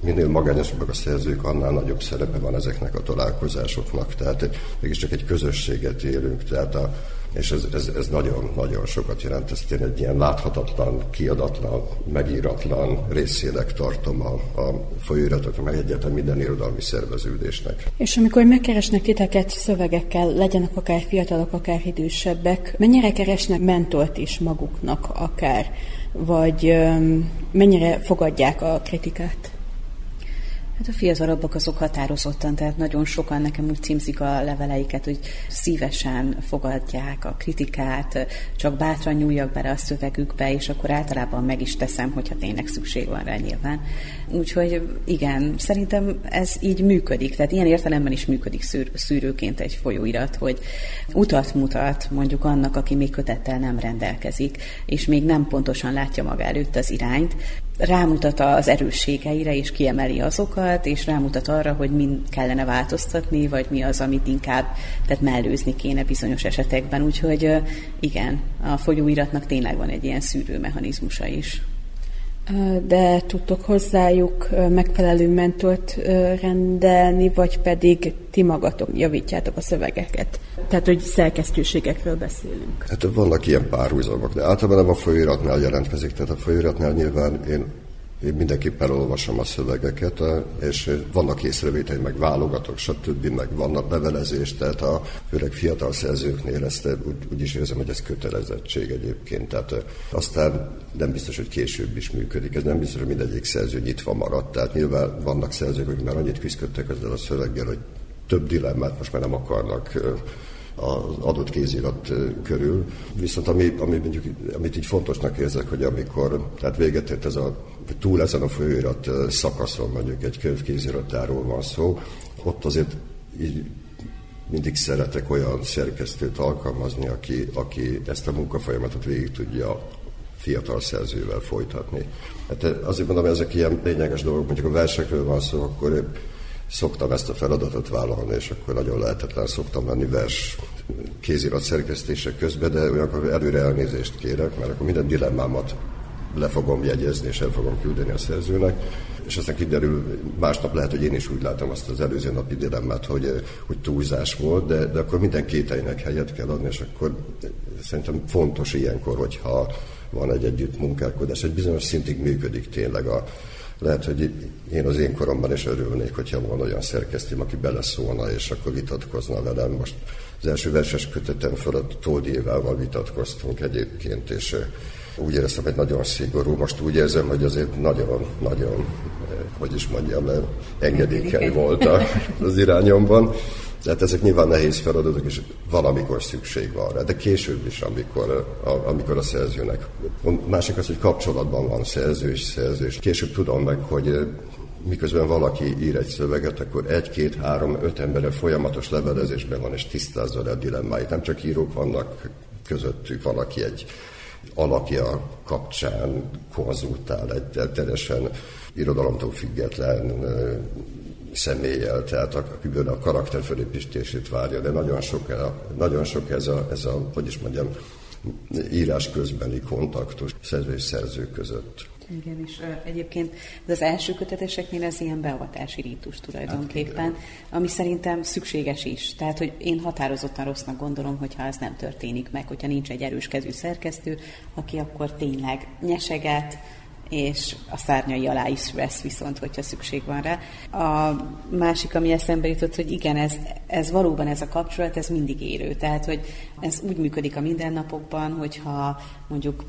minél magányosabbak a szerzők, annál nagyobb szerepe van ezeknek a találkozásoknak. Tehát mégiscsak egy közösséget élünk, tehát a, és ez, ez, ez nagyon, nagyon sokat jelent. Ezt én egy ilyen láthatatlan, kiadatlan, megíratlan részének tartom a, a folyóiratoknak, meg egyáltalán minden irodalmi szerveződésnek. És amikor megkeresnek titeket szövegekkel, legyenek akár fiatalok, akár idősebbek, mennyire keresnek mentort is maguknak akár, vagy mennyire fogadják a kritikát? Hát a fiatalabbak azok határozottan, tehát nagyon sokan nekem úgy címzik a leveleiket, hogy szívesen fogadják a kritikát, csak bátran nyúljak bele a szövegükbe, és akkor általában meg is teszem, hogyha tényleg szükség van rá nyilván. Úgyhogy igen, szerintem ez így működik, tehát ilyen értelemben is működik szűr, szűrőként egy folyóirat, hogy utat mutat mondjuk annak, aki még kötettel nem rendelkezik, és még nem pontosan látja maga előtt az irányt, rámutat az erősségeire, és kiemeli azokat, és rámutat arra, hogy mind kellene változtatni, vagy mi az, amit inkább tehát mellőzni kéne bizonyos esetekben. Úgyhogy igen, a folyóiratnak tényleg van egy ilyen szűrőmechanizmusa is. De tudtok hozzájuk megfelelő mentort rendelni, vagy pedig ti magatok javítjátok a szövegeket? Tehát, hogy szerkesztőségekről beszélünk. Hát vannak ilyen párhuzamok, de általában a folyóiratnál jelentkezik, tehát a folyóiratnál nyilván én én mindenképpen elolvasom a szövegeket, és vannak észrevételi, meg válogatok, stb., meg vannak bevelezés, tehát a főleg fiatal szerzőknél ezt úgy, úgy is érzem, hogy ez kötelezettség egyébként. Tehát aztán nem biztos, hogy később is működik. Ez nem biztos, hogy mindegyik szerző nyitva maradt. Tehát nyilván vannak szerzők, akik már annyit küzdöttek ezzel a szöveggel, hogy több dilemmát most már nem akarnak az adott kézirat körül. Viszont ami, ami mondjuk, amit így fontosnak érzek, hogy amikor tehát véget ért ez a, túl ezen a folyóirat szakaszon, mondjuk egy könyv kéziratáról van szó, ott azért így mindig szeretek olyan szerkesztőt alkalmazni, aki, aki ezt a munkafolyamatot végig tudja fiatal szerzővel folytatni. Hát azért mondom, ezek ilyen lényeges dolgok, mondjuk a versekről van szó, akkor szoktam ezt a feladatot vállalni, és akkor nagyon lehetetlen szoktam lenni vers kézirat szerkesztések közben, de olyankor előre elnézést kérek, mert akkor minden dilemmámat le fogom jegyezni, és el fogom küldeni a szerzőnek, és aztán kiderül, másnap lehet, hogy én is úgy látom azt az előző napi dilemmát, hogy, hogy túlzás volt, de, de akkor minden kételynek helyet kell adni, és akkor szerintem fontos ilyenkor, hogyha van egy együtt munkálkodás, egy bizonyos szintig működik tényleg a, lehet, hogy én az én koromban is örülnék, hogyha van olyan szerkesztőm, aki beleszólna, és akkor vitatkozna velem. Most az első verses kötetem fölött Tódi Évával vitatkoztunk egyébként, és úgy éreztem, hogy nagyon szigorú. Most úgy érzem, hogy azért nagyon-nagyon, hogy is mondjam, engedékeny volt az irányomban. Tehát ezek nyilván nehéz feladatok, és valamikor szükség van rá, de később is, amikor a, amikor a szerzőnek. Másik az, hogy kapcsolatban van szerző és szerző, és később tudom meg, hogy miközben valaki ír egy szöveget, akkor egy, két, három, öt embere folyamatos levelezésben van, és tisztázza le a dilemmáit. Nem csak írók vannak közöttük, valaki egy alakja kapcsán konzultál egy teljesen irodalomtól független személlyel, tehát akiből a karakter fölépítését várja, de nagyon sok, nagyon sok ez, a, ez a, hogy is mondjam, írás közbeni kontaktus szerző és szerző között. Igen, és uh, egyébként az első köteteseknél ez ilyen beavatási rítus tulajdonképpen, hát, ami szerintem szükséges is. Tehát, hogy én határozottan rossznak gondolom, hogyha ez nem történik meg, hogyha nincs egy erős kezű szerkesztő, aki akkor tényleg nyeseget, és a szárnyai alá is vesz viszont, hogyha szükség van rá. A másik, ami eszembe jutott, hogy igen, ez, ez valóban ez a kapcsolat, ez mindig élő. Tehát, hogy ez úgy működik a mindennapokban, hogyha mondjuk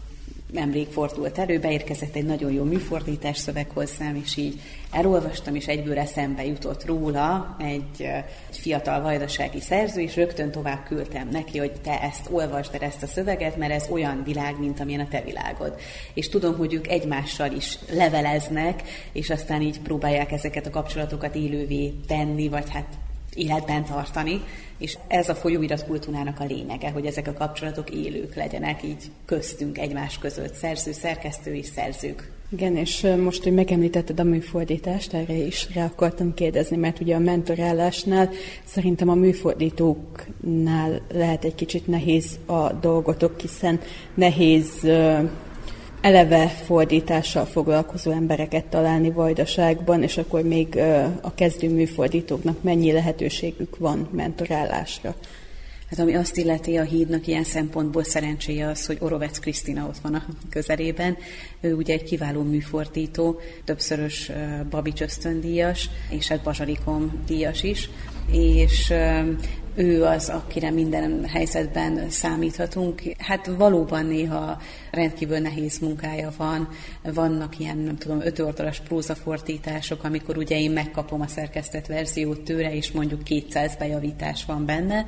nemrég fordult elő, beérkezett egy nagyon jó műfordítás szöveg hozzám, és így elolvastam, és egyből eszembe jutott róla egy, egy fiatal vajdasági szerző, és rögtön tovább küldtem neki, hogy te ezt olvasd el ezt a szöveget, mert ez olyan világ, mint amilyen a te világod. És tudom, hogy ők egymással is leveleznek, és aztán így próbálják ezeket a kapcsolatokat élővé tenni, vagy hát életben tartani, és ez a folyóirat kultúrának a lényege, hogy ezek a kapcsolatok élők legyenek így köztünk egymás között, szerző, szerkesztő és szerzők. Igen, és most, hogy megemlítetted a műfordítást, erre is rá akartam kérdezni, mert ugye a mentorálásnál szerintem a műfordítóknál lehet egy kicsit nehéz a dolgotok, hiszen nehéz eleve fordítással foglalkozó embereket találni Vajdaságban, és akkor még a kezdő műfordítóknak mennyi lehetőségük van mentorálásra? Hát ami azt illeti a hídnak ilyen szempontból szerencséje az, hogy Orovec Krisztina ott van a közelében. Ő ugye egy kiváló műfordító, többszörös Babics ösztöndíjas, és hát Bazsalikom díjas is, és ő az, akire minden helyzetben számíthatunk. Hát valóban néha rendkívül nehéz munkája van. Vannak ilyen, nem tudom, ötöldalas prózafordítások, amikor ugye én megkapom a szerkesztett verziót tőle, és mondjuk 200 bejavítás van benne,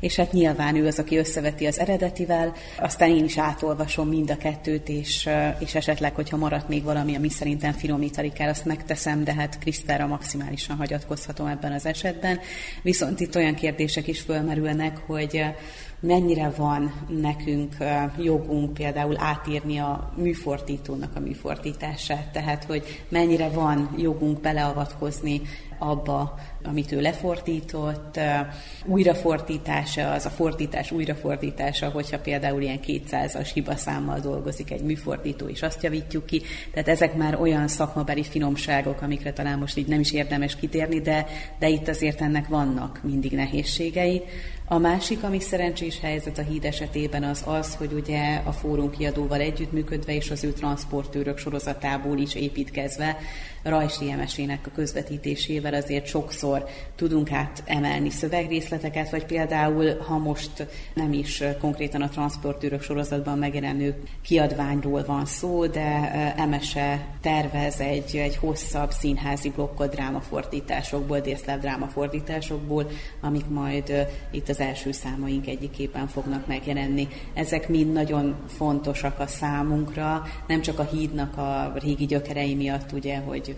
és hát nyilván ő az, aki összeveti az eredetivel, aztán én is átolvasom mind a kettőt, és, és esetleg, hogyha maradt még valami, ami szerintem finomítani kell, azt megteszem, de hát Krisztára maximálisan hagyatkozhatom ebben az esetben. Viszont itt olyan kérdések is fölmerülnek, hogy mennyire van nekünk jogunk például átírni a műfordítónak a műfordítását, tehát hogy mennyire van jogunk beleavatkozni abba, amit ő lefordított, újrafordítása, az a fordítás újrafordítása, hogyha például ilyen 200-as hibaszámmal dolgozik egy műfordító, és azt javítjuk ki. Tehát ezek már olyan szakmabeli finomságok, amikre talán most így nem is érdemes kitérni, de, de itt azért ennek vannak mindig nehézségei. A másik, ami szerencsés helyzet a híd esetében az az, hogy ugye a fórum kiadóval együttműködve és az ő transportőrök sorozatából is építkezve Rajsi Emesének a közvetítésével azért sokszor tudunk át emelni szövegrészleteket, vagy például, ha most nem is konkrétan a transportőrök sorozatban megjelenő kiadványról van szó, de Emese tervez egy, egy hosszabb színházi blokkot drámafordításokból, délszláv drámafordításokból, amik majd itt az első számaink egyikében fognak megjelenni. Ezek mind nagyon fontosak a számunkra, nem csak a hídnak a régi gyökerei miatt, ugye, hogy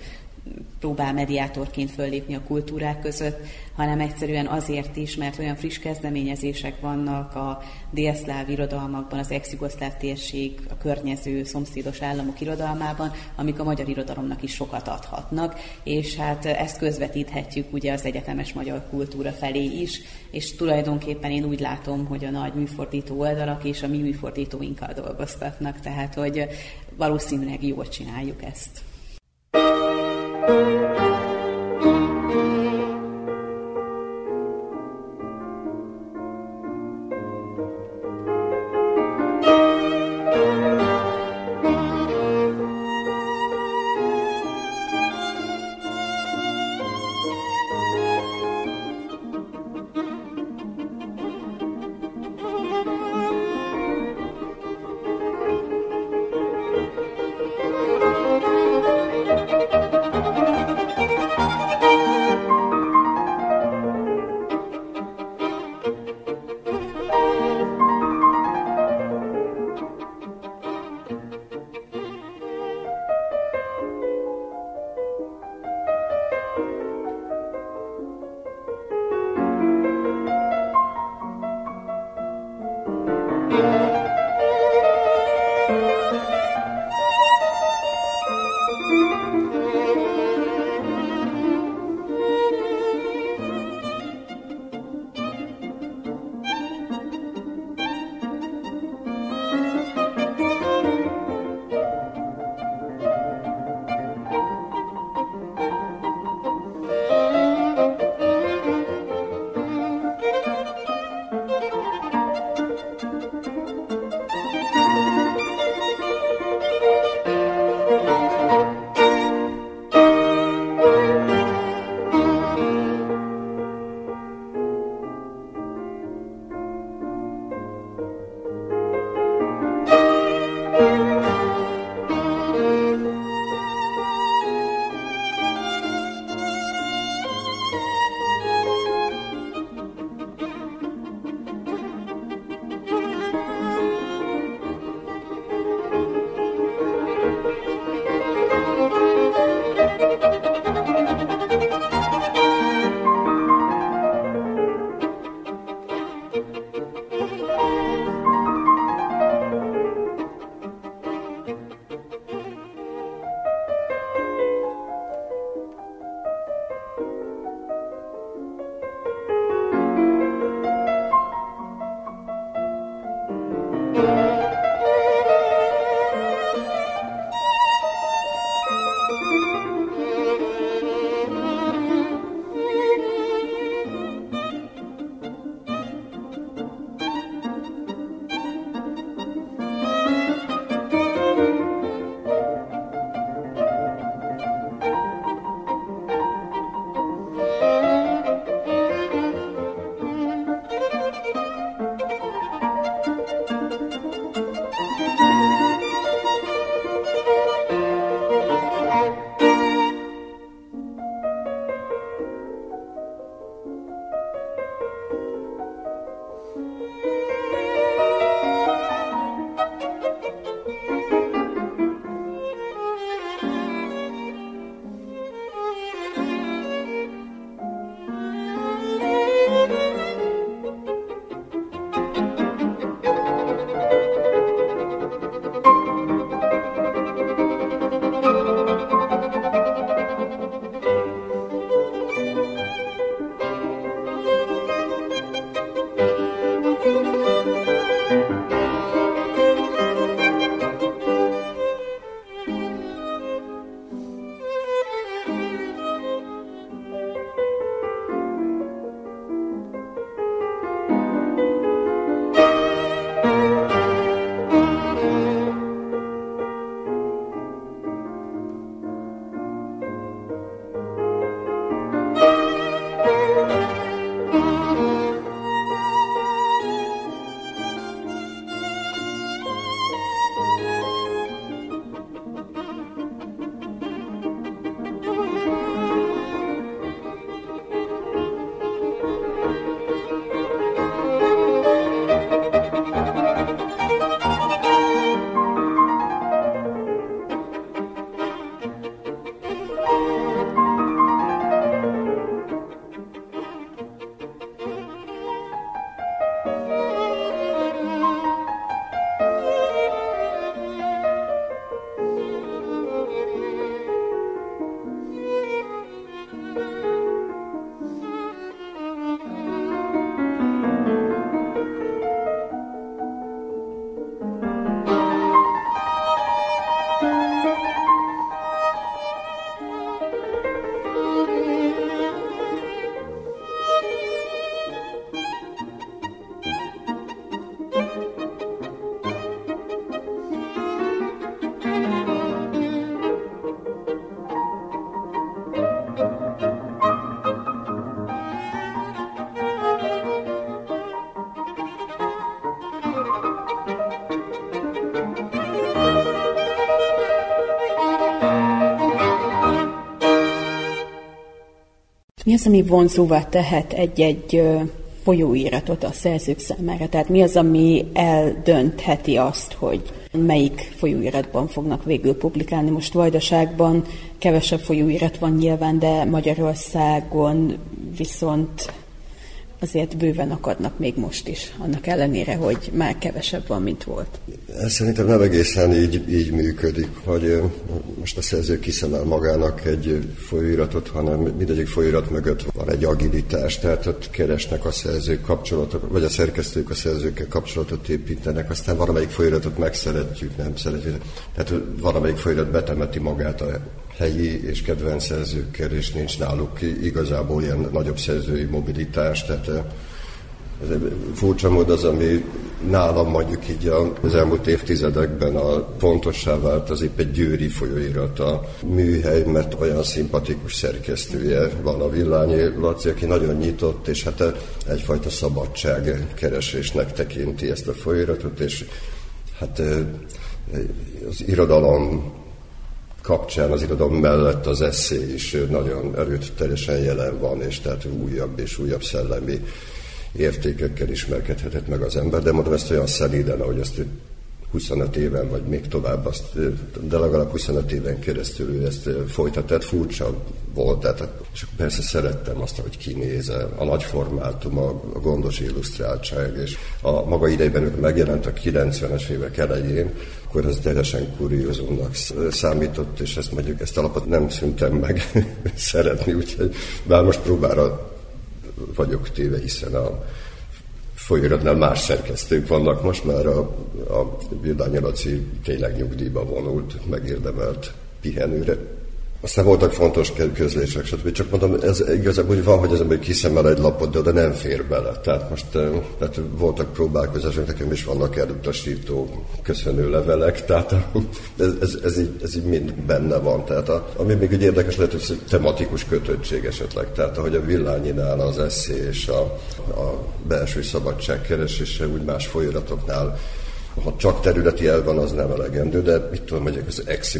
próbál mediátorként föllépni a kultúrák között, hanem egyszerűen azért is, mert olyan friss kezdeményezések vannak a délszláv irodalmakban, az ex-jugoszláv térség, a környező szomszédos államok irodalmában, amik a magyar irodalomnak is sokat adhatnak, és hát ezt közvetíthetjük ugye az egyetemes magyar kultúra felé is, és tulajdonképpen én úgy látom, hogy a nagy műfordító oldalak és a mi műfordítóinkkal dolgoztatnak, tehát hogy valószínűleg jól csináljuk ezt. Thank you. Música Mi az, ami vonzóvá tehet egy-egy folyóiratot a szerzők számára? Tehát mi az, ami eldöntheti azt, hogy melyik folyóiratban fognak végül publikálni? Most Vajdaságban kevesebb folyóirat van nyilván, de Magyarországon viszont azért bőven akadnak még most is, annak ellenére, hogy már kevesebb van, mint volt. Ez szerintem nem egészen így, így működik, hogy most a szerző kiszemel magának egy folyóiratot, hanem mindegyik folyóirat mögött van egy agilitás, tehát ott keresnek a szerzők kapcsolatot, vagy a szerkesztők a szerzőkkel kapcsolatot építenek, aztán valamelyik folyóiratot megszeretjük, nem szeretjük. Tehát valamelyik folyóirat betemeti magát a helyi és kedvenc szerzőkkel, és nincs náluk igazából ilyen nagyobb szerzői mobilitás, tehát furcsa mód az, ami nálam mondjuk így az elmúlt évtizedekben a fontossá vált az épp egy győri folyóirat a műhely, mert olyan szimpatikus szerkesztője van a Villányi Laci, aki nagyon nyitott, és hát egyfajta szabadság keresésnek tekinti ezt a folyóiratot, és hát az irodalom kapcsán az irodalom mellett az eszé is nagyon erőteljesen jelen van, és tehát újabb és újabb szellemi értékekkel ismerkedhetett meg az ember, de mondom ezt olyan szelíden, ahogy azt 25 éven, vagy még tovább, azt, de legalább 25 éven keresztül ő ezt folytatott, furcsa volt, tehát, és persze szerettem azt, hogy kinéz, a nagy formátum, a, a gondos illusztráltság, és a maga idejében, amikor megjelent a 90-es évek elején, akkor ez teljesen kuriózumnak számított, és ezt mondjuk, ezt alapot nem szüntem meg szeretni, úgyhogy bár most próbára vagyok téve, hiszen a folyóiratnál más szerkesztők vannak most már, a, a Vildányi Laci tényleg nyugdíjba vonult, megérdemelt pihenőre. Aztán voltak fontos közlések, stb. Csak mondom, ez igazából úgy van, hogy az ember kiszemel egy lapot, de oda nem fér bele. Tehát most tehát voltak próbálkozások, nekem is vannak elutasító köszönő levelek, tehát ez, ez, ez, így, ez így mind benne van. Tehát a, ami még úgy érdekes lehet, hogy tematikus kötöttség esetleg. Tehát ahogy a villányinál az eszé és a, a belső szabadság keresése úgy más folyamatoknál ha csak területi el van, az nem elegendő, de mit tudom, hogy az ex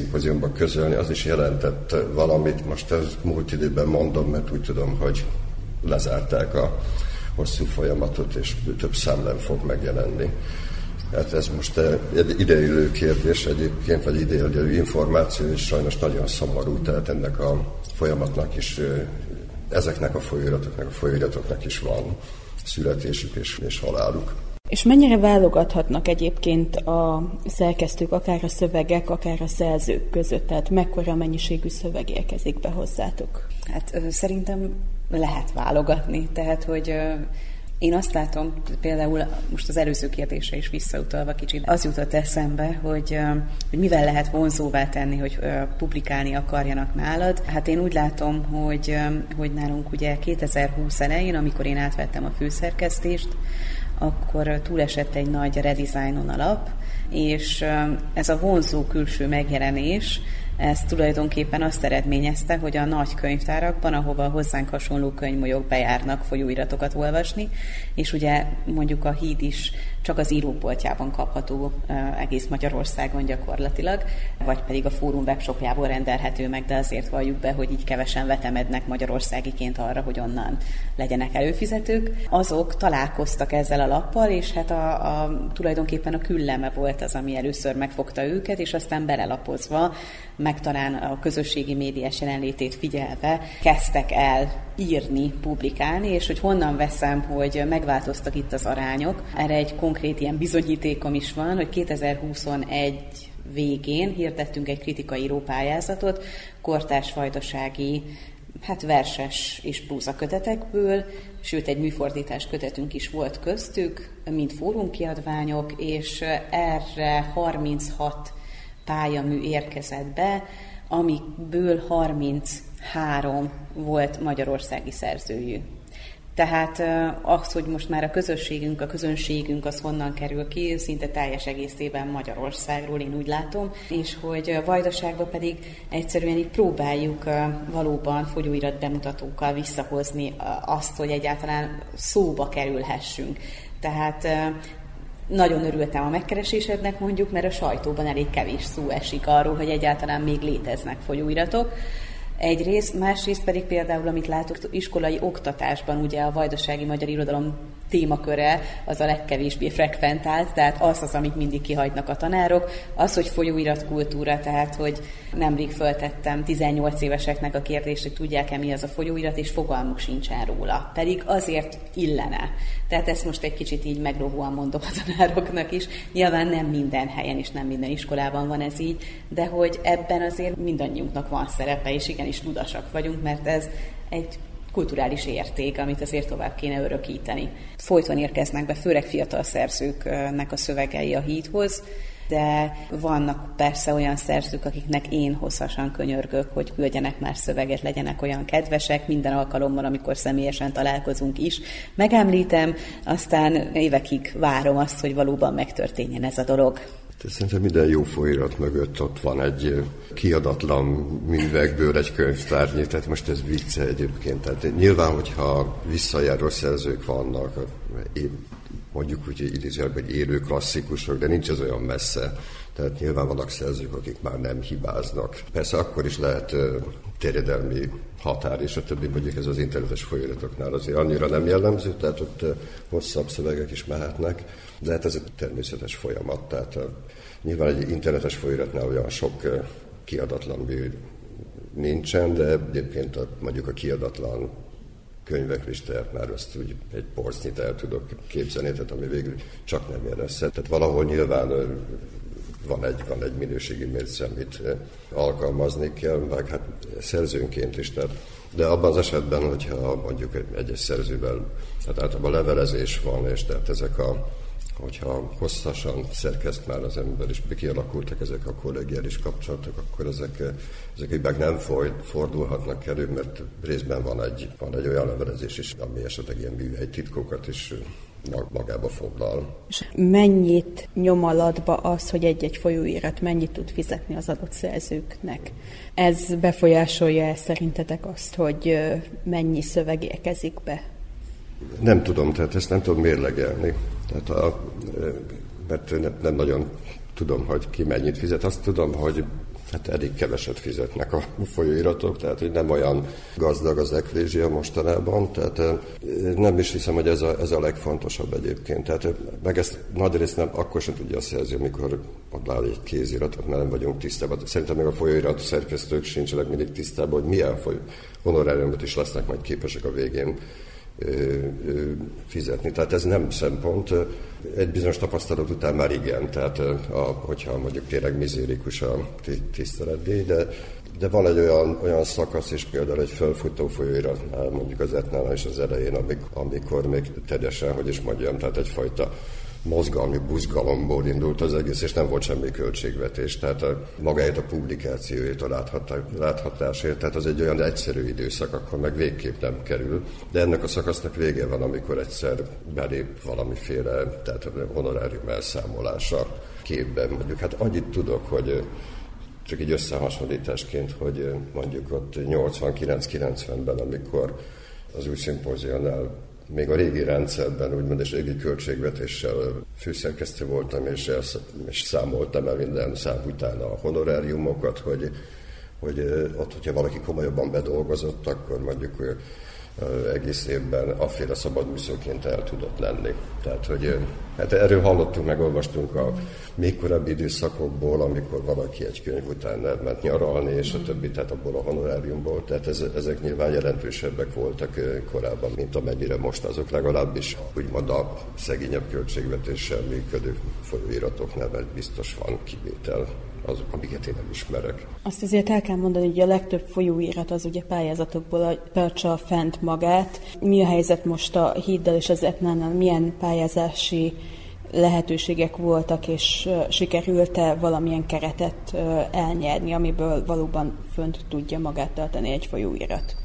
közölni, az is jelentett valamit. Most ez múlt időben mondom, mert úgy tudom, hogy lezárták a hosszú folyamatot, és több szám nem fog megjelenni. Hát ez most egy ideillő kérdés egyébként, vagy ideillő információ, és sajnos nagyon szomorú, tehát ennek a folyamatnak is, ezeknek a folyóiratoknak, a folyóiratoknak is van születésük és, és haláluk. És mennyire válogathatnak egyébként a szerkesztők, akár a szövegek, akár a szerzők között? Tehát mekkora mennyiségű szöveg érkezik be hozzátok? Hát szerintem lehet válogatni. Tehát, hogy én azt látom, például most az előző kérdésre is visszautalva kicsit, az jutott eszembe, hogy, hogy mivel lehet vonzóvá tenni, hogy publikálni akarjanak nálad. Hát én úgy látom, hogy, hogy nálunk ugye 2020 elején, amikor én átvettem a főszerkesztést, akkor túlesett egy nagy redesignon alap, és ez a vonzó külső megjelenés, ez tulajdonképpen azt eredményezte, hogy a nagy könyvtárakban, ahova hozzánk hasonló könyvmolyok bejárnak folyóiratokat olvasni, és ugye mondjuk a híd is csak az íróboltjában kapható egész Magyarországon gyakorlatilag, vagy pedig a fórum webshopjából rendelhető meg, de azért valljuk be, hogy így kevesen vetemednek magyarországiként arra, hogy onnan legyenek előfizetők. Azok találkoztak ezzel a lappal, és hát a, a, tulajdonképpen a külleme volt az, ami először megfogta őket, és aztán belelapozva, meg talán a közösségi médiás jelenlétét figyelve kezdtek el írni, publikálni, és hogy honnan veszem, hogy megváltoztak itt az arányok. Erre egy konkrét ilyen bizonyítékom is van, hogy 2021 végén hirdettünk egy kritikai írópályázatot kortás vajdasági hát verses és próza kötetekből, sőt egy műfordítás kötetünk is volt köztük, mint fórumkiadványok, és erre 36 pályamű érkezett be, amikből 33 volt magyarországi szerzőjű. Tehát az, hogy most már a közösségünk, a közönségünk az honnan kerül ki, szinte teljes egészében Magyarországról, én úgy látom, és hogy Vajdaságban pedig egyszerűen így próbáljuk valóban fogyóirat bemutatókkal visszahozni azt, hogy egyáltalán szóba kerülhessünk. Tehát nagyon örültem a megkeresésednek mondjuk, mert a sajtóban elég kevés szó esik arról, hogy egyáltalán még léteznek folyóiratok. Egyrészt, másrészt pedig például, amit látok iskolai oktatásban, ugye a vajdasági magyar irodalom témaköre az a legkevésbé frekventált, tehát az az, amit mindig kihagynak a tanárok, az, hogy folyóirat kultúra, tehát hogy nemrég föltettem 18 éveseknek a kérdést, hogy tudják-e mi az a folyóirat, és fogalmuk sincsen róla. Pedig azért illene. Tehát ezt most egy kicsit így megrovóan mondom a tanároknak is. Nyilván nem minden helyen és nem minden iskolában van ez így, de hogy ebben azért mindannyiunknak van szerepe, és igenis tudasak vagyunk, mert ez egy kulturális érték, amit azért tovább kéne örökíteni. Folyton érkeznek be, főleg fiatal szerzőknek a szövegei a hídhoz, de vannak persze olyan szerzők, akiknek én hosszasan könyörgök, hogy küldjenek már szöveget, legyenek olyan kedvesek, minden alkalommal, amikor személyesen találkozunk is. Megemlítem, aztán évekig várom azt, hogy valóban megtörténjen ez a dolog. Szerintem minden jó folyirat mögött ott van egy kiadatlan művekből egy könyvtárnyi, tehát most ez vicce egyébként. Tehát nyilván, hogyha visszajáró szerzők vannak, mondjuk úgy idézőjelben, hogy élő klasszikusok, de nincs ez olyan messze. Tehát nyilván vannak szerzők, akik már nem hibáznak. Persze akkor is lehet terjedelmi határ, és a többi mondjuk ez az internetes folyiratoknál azért annyira nem jellemző, tehát ott hosszabb szövegek is mehetnek, de hát ez egy természetes folyamat, tehát nyilván egy internetes folyiratnál olyan sok kiadatlan mű nincsen, de egyébként a, mondjuk a kiadatlan könyvek listáját már azt úgy egy porcnyit el tudok képzelni, tehát ami végül csak nem jön össze. Tehát valahol nyilván van egy, van egy minőségi mérce, amit alkalmazni kell, meg hát szerzőnként is. Tehát, de abban az esetben, hogyha mondjuk egy, egyes szerzővel, tehát általában levelezés van, és tehát ezek a hogyha hosszasan szerkeszt már az ember, és kialakultak ezek a kollegiális kapcsolatok, akkor ezek, ezek meg nem fordulhatnak elő, mert részben van egy, van egy olyan levelezés is, ami esetleg ilyen műhely titkokat is magába foglal. És mennyit nyom alatba az, hogy egy-egy folyóirat mennyit tud fizetni az adott szerzőknek? Ez befolyásolja -e szerintetek azt, hogy mennyi szöveg érkezik be? Nem tudom, tehát ezt nem tudom mérlegelni. Tehát a, mert nem, nem nagyon tudom, hogy ki mennyit fizet. Azt tudom, hogy hát elég keveset fizetnek a folyóiratok, tehát hogy nem olyan gazdag az eklézsia mostanában, tehát nem is hiszem, hogy ez a, ez a legfontosabb egyébként. Tehát meg ezt nagy részt nem akkor sem tudja a szerző, amikor ott áll egy kéziratot, mert nem vagyunk tisztában. Szerintem még a folyóirat szerkesztők sincsenek mindig tisztában, hogy milyen foly- honoráriumot is lesznek majd képesek a végén fizetni. Tehát ez nem szempont. Egy bizonyos tapasztalat után már igen, tehát a, hogyha mondjuk tényleg mizérikus a tiszteletdíj, de, de van egy olyan, olyan szakasz is, például egy felfutó folyóiratnál, mondjuk az etnál és az elején, amikor, amikor még teljesen, hogy is mondjam, tehát egyfajta mozgalmi buzgalomból indult az egész, és nem volt semmi költségvetés. Tehát a, magáért a publikációért, a láthatásért, tehát az egy olyan egyszerű időszak, akkor meg végképp nem kerül. De ennek a szakasznak vége van, amikor egyszer belép valamiféle, tehát honorárium elszámolása képben. Mondjuk hát annyit tudok, hogy csak egy összehasonlításként, hogy mondjuk ott 89-90-ben, amikor az új szimpóziónál még a régi rendszerben, úgymond és régi költségvetéssel főszerkesztő voltam, és, elsz, és számoltam el minden szám után a honoráriumokat, hogy, hogy ott, hogyha valaki komolyabban bedolgozott, akkor mondjuk egész évben afféle szabad műszóként el tudott lenni. Tehát, hogy hát erről hallottunk, megolvastunk a még korábbi időszakokból, amikor valaki egy könyv után ment nyaralni, és a többi, tehát abból a honoráriumból. Tehát ez, ezek nyilván jelentősebbek voltak korábban, mint amennyire most azok legalábbis úgymond a szegényebb költségvetéssel működő folyóiratoknál, mert biztos van kivétel azok, amiket én nem ismerek. Azt azért el kell mondani, hogy a legtöbb folyóirat az ugye pályázatokból tartsa fent magát. Mi a helyzet most a híddal és az etnánál? Milyen pályázási lehetőségek voltak, és sikerült-e valamilyen keretet elnyerni, amiből valóban fönt tudja magát tartani egy folyóirat?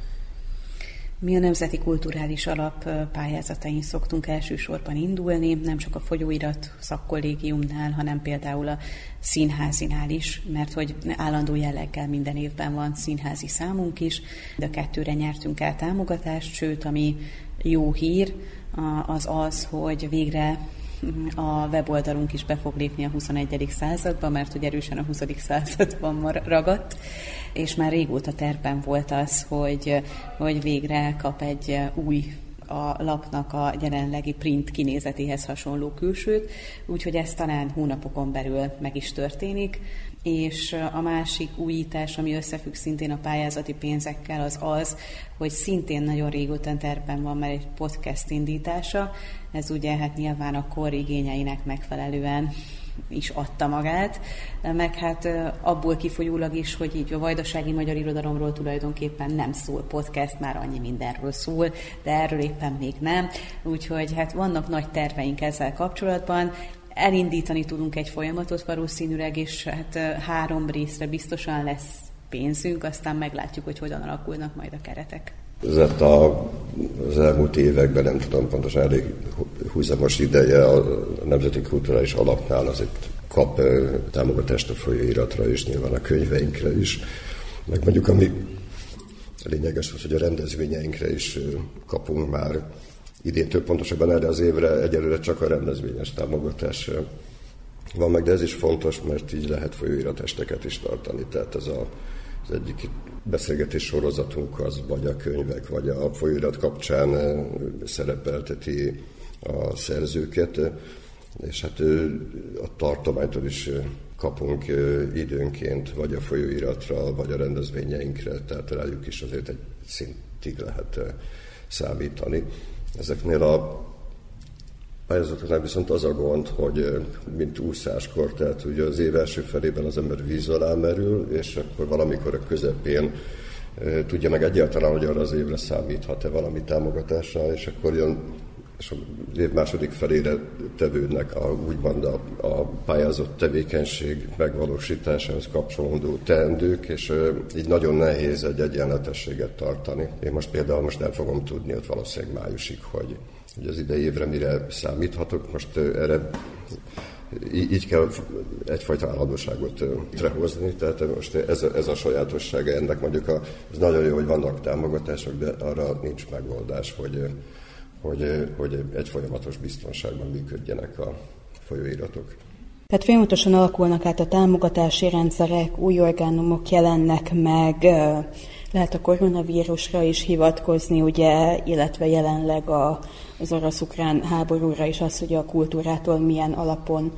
Mi a Nemzeti Kulturális Alap pályázatain szoktunk elsősorban indulni, nem csak a folyóirat szakkollégiumnál, hanem például a színházinál is, mert hogy állandó jelleggel minden évben van színházi számunk is, de a kettőre nyertünk el támogatást, sőt, ami jó hír, az az, hogy végre a weboldalunk is be fog lépni a 21. századba, mert hogy erősen a 20. században ragadt, és már régóta terpen volt az, hogy, hogy végre kap egy új a lapnak a jelenlegi print kinézetéhez hasonló külsőt, úgyhogy ez talán hónapokon belül meg is történik és a másik újítás, ami összefügg szintén a pályázati pénzekkel, az az, hogy szintén nagyon régóta terben van már egy podcast indítása. Ez ugye hát nyilván a kor igényeinek megfelelően is adta magát, meg hát abból kifolyólag is, hogy így a vajdasági magyar irodalomról tulajdonképpen nem szól podcast, már annyi mindenről szól, de erről éppen még nem. Úgyhogy hát vannak nagy terveink ezzel kapcsolatban, elindítani tudunk egy folyamatot valószínűleg, és hát három részre biztosan lesz pénzünk, aztán meglátjuk, hogy hogyan alakulnak majd a keretek. Ez a, az elmúlt években, nem tudom pontosan, elég húzamos ideje a Nemzeti Kulturális Alapnál azért kap támogatást a folyóiratra és nyilván a könyveinkre is. Meg mondjuk, ami lényeges az, hogy a rendezvényeinkre is kapunk már idén több pontosabban erre az évre egyelőre csak a rendezvényes támogatás van meg, de ez is fontos, mert így lehet folyóiratesteket is tartani. Tehát ez a, az egyik beszélgetés sorozatunk az vagy a könyvek, vagy a folyóirat kapcsán szerepelteti a szerzőket, és hát a tartománytól is kapunk időnként, vagy a folyóiratra, vagy a rendezvényeinkre, tehát rájuk is azért egy szintig lehet számítani. Ezeknél a pályázatoknál viszont az a gond, hogy mint úszáskor, tehát ugye az év első felében az ember víz alá merül, és akkor valamikor a közepén tudja meg egyáltalán, hogy arra az évre számíthat-e valami támogatásra, és akkor jön és az év második felére tevődnek a, úgymond a, a pályázott tevékenység megvalósításához kapcsolódó teendők, és így nagyon nehéz egy egyenletességet tartani. Én most például most nem fogom tudni, ott valószínűleg májusig, hogy, hogy az idei évre mire számíthatok. Most erre így kell egyfajta állandóságot trehozni, tehát most ez, a, ez a sajátossága ennek mondjuk, a, ez nagyon jó, hogy vannak támogatások, de arra nincs megoldás, hogy hogy, hogy egy folyamatos biztonságban működjenek a folyóiratok. Tehát folyamatosan alakulnak át a támogatási rendszerek, új orgánumok jelennek meg, lehet a koronavírusra is hivatkozni, ugye, illetve jelenleg a, az orosz-ukrán háborúra is az, hogy a kultúrától milyen alapon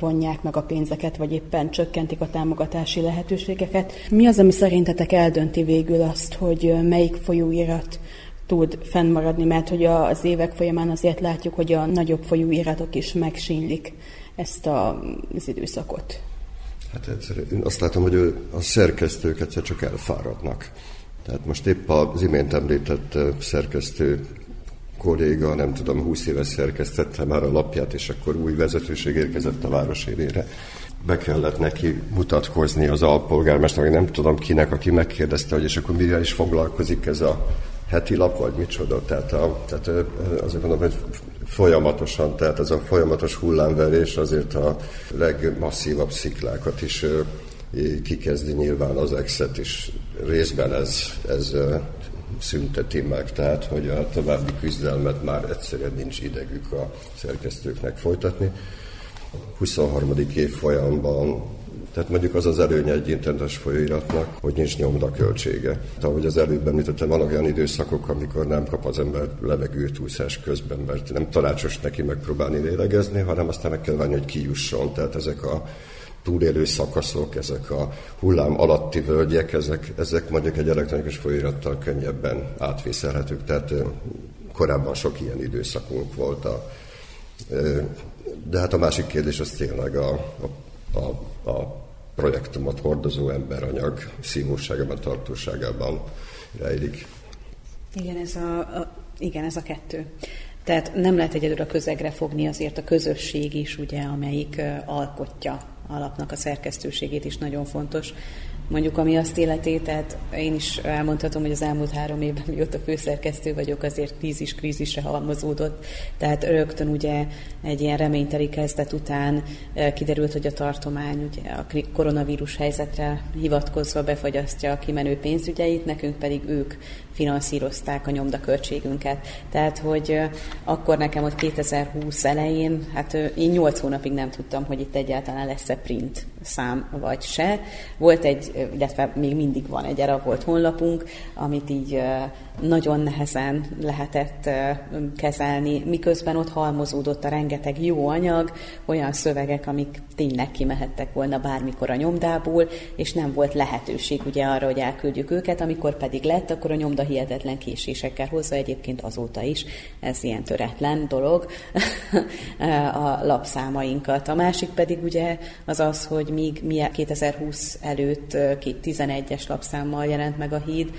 vonják meg a pénzeket, vagy éppen csökkentik a támogatási lehetőségeket. Mi az, ami szerintetek eldönti végül azt, hogy melyik folyóirat tud fennmaradni, mert hogy az évek folyamán azért látjuk, hogy a nagyobb folyóiratok is megsínlik ezt az időszakot. Hát egyszerűen én azt látom, hogy a szerkesztők egyszer csak elfáradnak. Tehát most épp az imént említett szerkesztő kolléga, nem tudom, 20 éves szerkesztette már a lapját, és akkor új vezetőség érkezett a város élére. Be kellett neki mutatkozni az alpolgármester, nem tudom kinek, aki megkérdezte, hogy és akkor mire is foglalkozik ez a heti lap, vagy micsoda. Tehát, a, tehát azért mondom, hogy folyamatosan, tehát ez a folyamatos hullámverés azért a legmasszívabb sziklákat is kikezdi nyilván az exet is. Részben ez, ez szünteti meg, tehát hogy a további küzdelmet már egyszerűen nincs idegük a szerkesztőknek folytatni. 23. év folyamban tehát mondjuk az az előnye egy internetes folyóiratnak, hogy nincs nyomdaköltsége. Tehát, ahogy az előbb említettem, vannak olyan időszakok, amikor nem kap az ember levegőt úszás közben, mert nem tanácsos neki megpróbálni lélegezni, hanem aztán meg kell várni, hogy kijusson. Tehát ezek a túlélő szakaszok, ezek a hullám alatti völgyek, ezek, ezek mondjuk egy elektronikus folyóirattal könnyebben átvészelhetők. Tehát korábban sok ilyen időszakunk volt. A, de hát a másik kérdés az tényleg a, a, a, a projektumot hordozó emberanyag szívóságában, tartóságában rejlik. Igen, ez a, a, igen, ez a kettő. Tehát nem lehet egyedül a közegre fogni, azért a közösség is, ugye, amelyik alkotja alapnak a szerkesztőségét is nagyon fontos. Mondjuk ami azt illeti, tehát én is elmondhatom, hogy az elmúlt három évben, mióta főszerkesztő vagyok, azért krízis krízisre halmozódott. Tehát rögtön ugye egy ilyen reményteli kezdet után kiderült, hogy a tartomány ugye a koronavírus helyzetre hivatkozva befagyasztja a kimenő pénzügyeit, nekünk pedig ők finanszírozták a nyomdaköltségünket. Tehát, hogy akkor nekem ott 2020 elején, hát én 8 hónapig nem tudtam, hogy itt egyáltalán lesz-e print szám vagy se. Volt egy, illetve még mindig van egy era volt honlapunk, amit így nagyon nehezen lehetett kezelni, miközben ott halmozódott a rengeteg jó anyag, olyan szövegek, amik tényleg kimehettek volna bármikor a nyomdából, és nem volt lehetőség ugye arra, hogy elküldjük őket, amikor pedig lett, akkor a nyomda hihetetlen késésekkel hozza egyébként azóta is. Ez ilyen töretlen dolog a lapszámainkat. A másik pedig ugye az az, hogy míg mi 2020 előtt 11-es lapszámmal jelent meg a híd,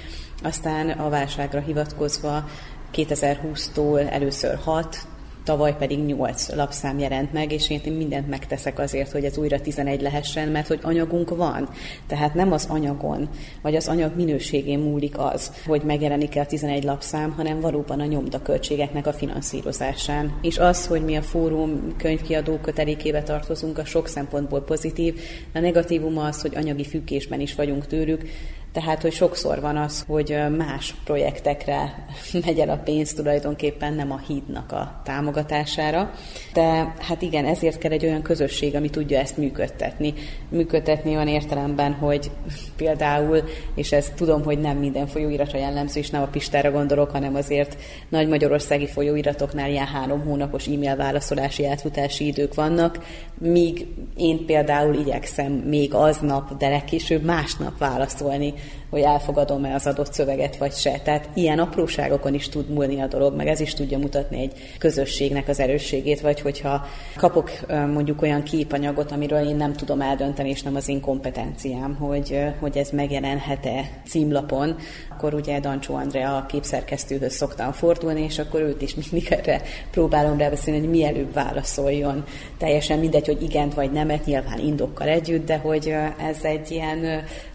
aztán a válságra hivatkozva 2020-tól először 6, tavaly pedig 8 lapszám jelent meg, és én mindent megteszek azért, hogy ez újra 11 lehessen, mert hogy anyagunk van. Tehát nem az anyagon, vagy az anyag minőségén múlik az, hogy megjelenik-e a 11 lapszám, hanem valóban a nyomdaköltségeknek a finanszírozásán. És az, hogy mi a fórum könyvkiadó kötelékébe tartozunk, a sok szempontból pozitív. A negatívuma az, hogy anyagi függésben is vagyunk tőlük, tehát, hogy sokszor van az, hogy más projektekre megy el a pénz tulajdonképpen, nem a hídnak a támogatására. De hát igen, ezért kell egy olyan közösség, ami tudja ezt működtetni. Működtetni olyan értelemben, hogy például, és ez tudom, hogy nem minden folyóiratra jellemző, és nem a Pistára gondolok, hanem azért nagy magyarországi folyóiratoknál ilyen három hónapos e-mail válaszolási átfutási idők vannak, míg én például igyekszem még aznap, de legkésőbb másnap válaszolni hogy elfogadom-e az adott szöveget vagy se. Tehát ilyen apróságokon is tud múlni a dolog, meg ez is tudja mutatni egy közösségnek az erősségét, vagy hogyha kapok mondjuk olyan képanyagot, amiről én nem tudom eldönteni, és nem az én kompetenciám, hogy, hogy ez megjelenhet-e címlapon, akkor ugye Dancsó Andrea a képszerkesztőhöz szoktam fordulni, és akkor őt is mindig erre próbálom rábeszélni, hogy mielőbb válaszoljon. Teljesen mindegy, hogy igent vagy nemet, nyilván indokkal együtt, de hogy ez egy ilyen,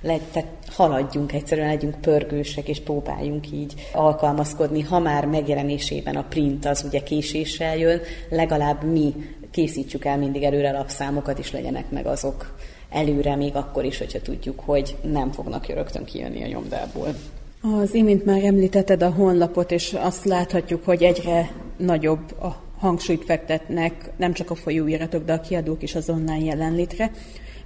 tehát haladjunk, egyszerűen legyünk pörgősek, és próbáljunk így alkalmazkodni. Ha már megjelenésében a print az ugye késéssel jön, legalább mi készítsük el mindig előre lapszámokat, és legyenek meg azok előre, még akkor is, hogyha tudjuk, hogy nem fognak rögtön kijönni a nyomdából. Az imént már említetted a honlapot, és azt láthatjuk, hogy egyre nagyobb a hangsúlyt fektetnek nem csak a folyóiratok, de a kiadók is az online jelenlétre.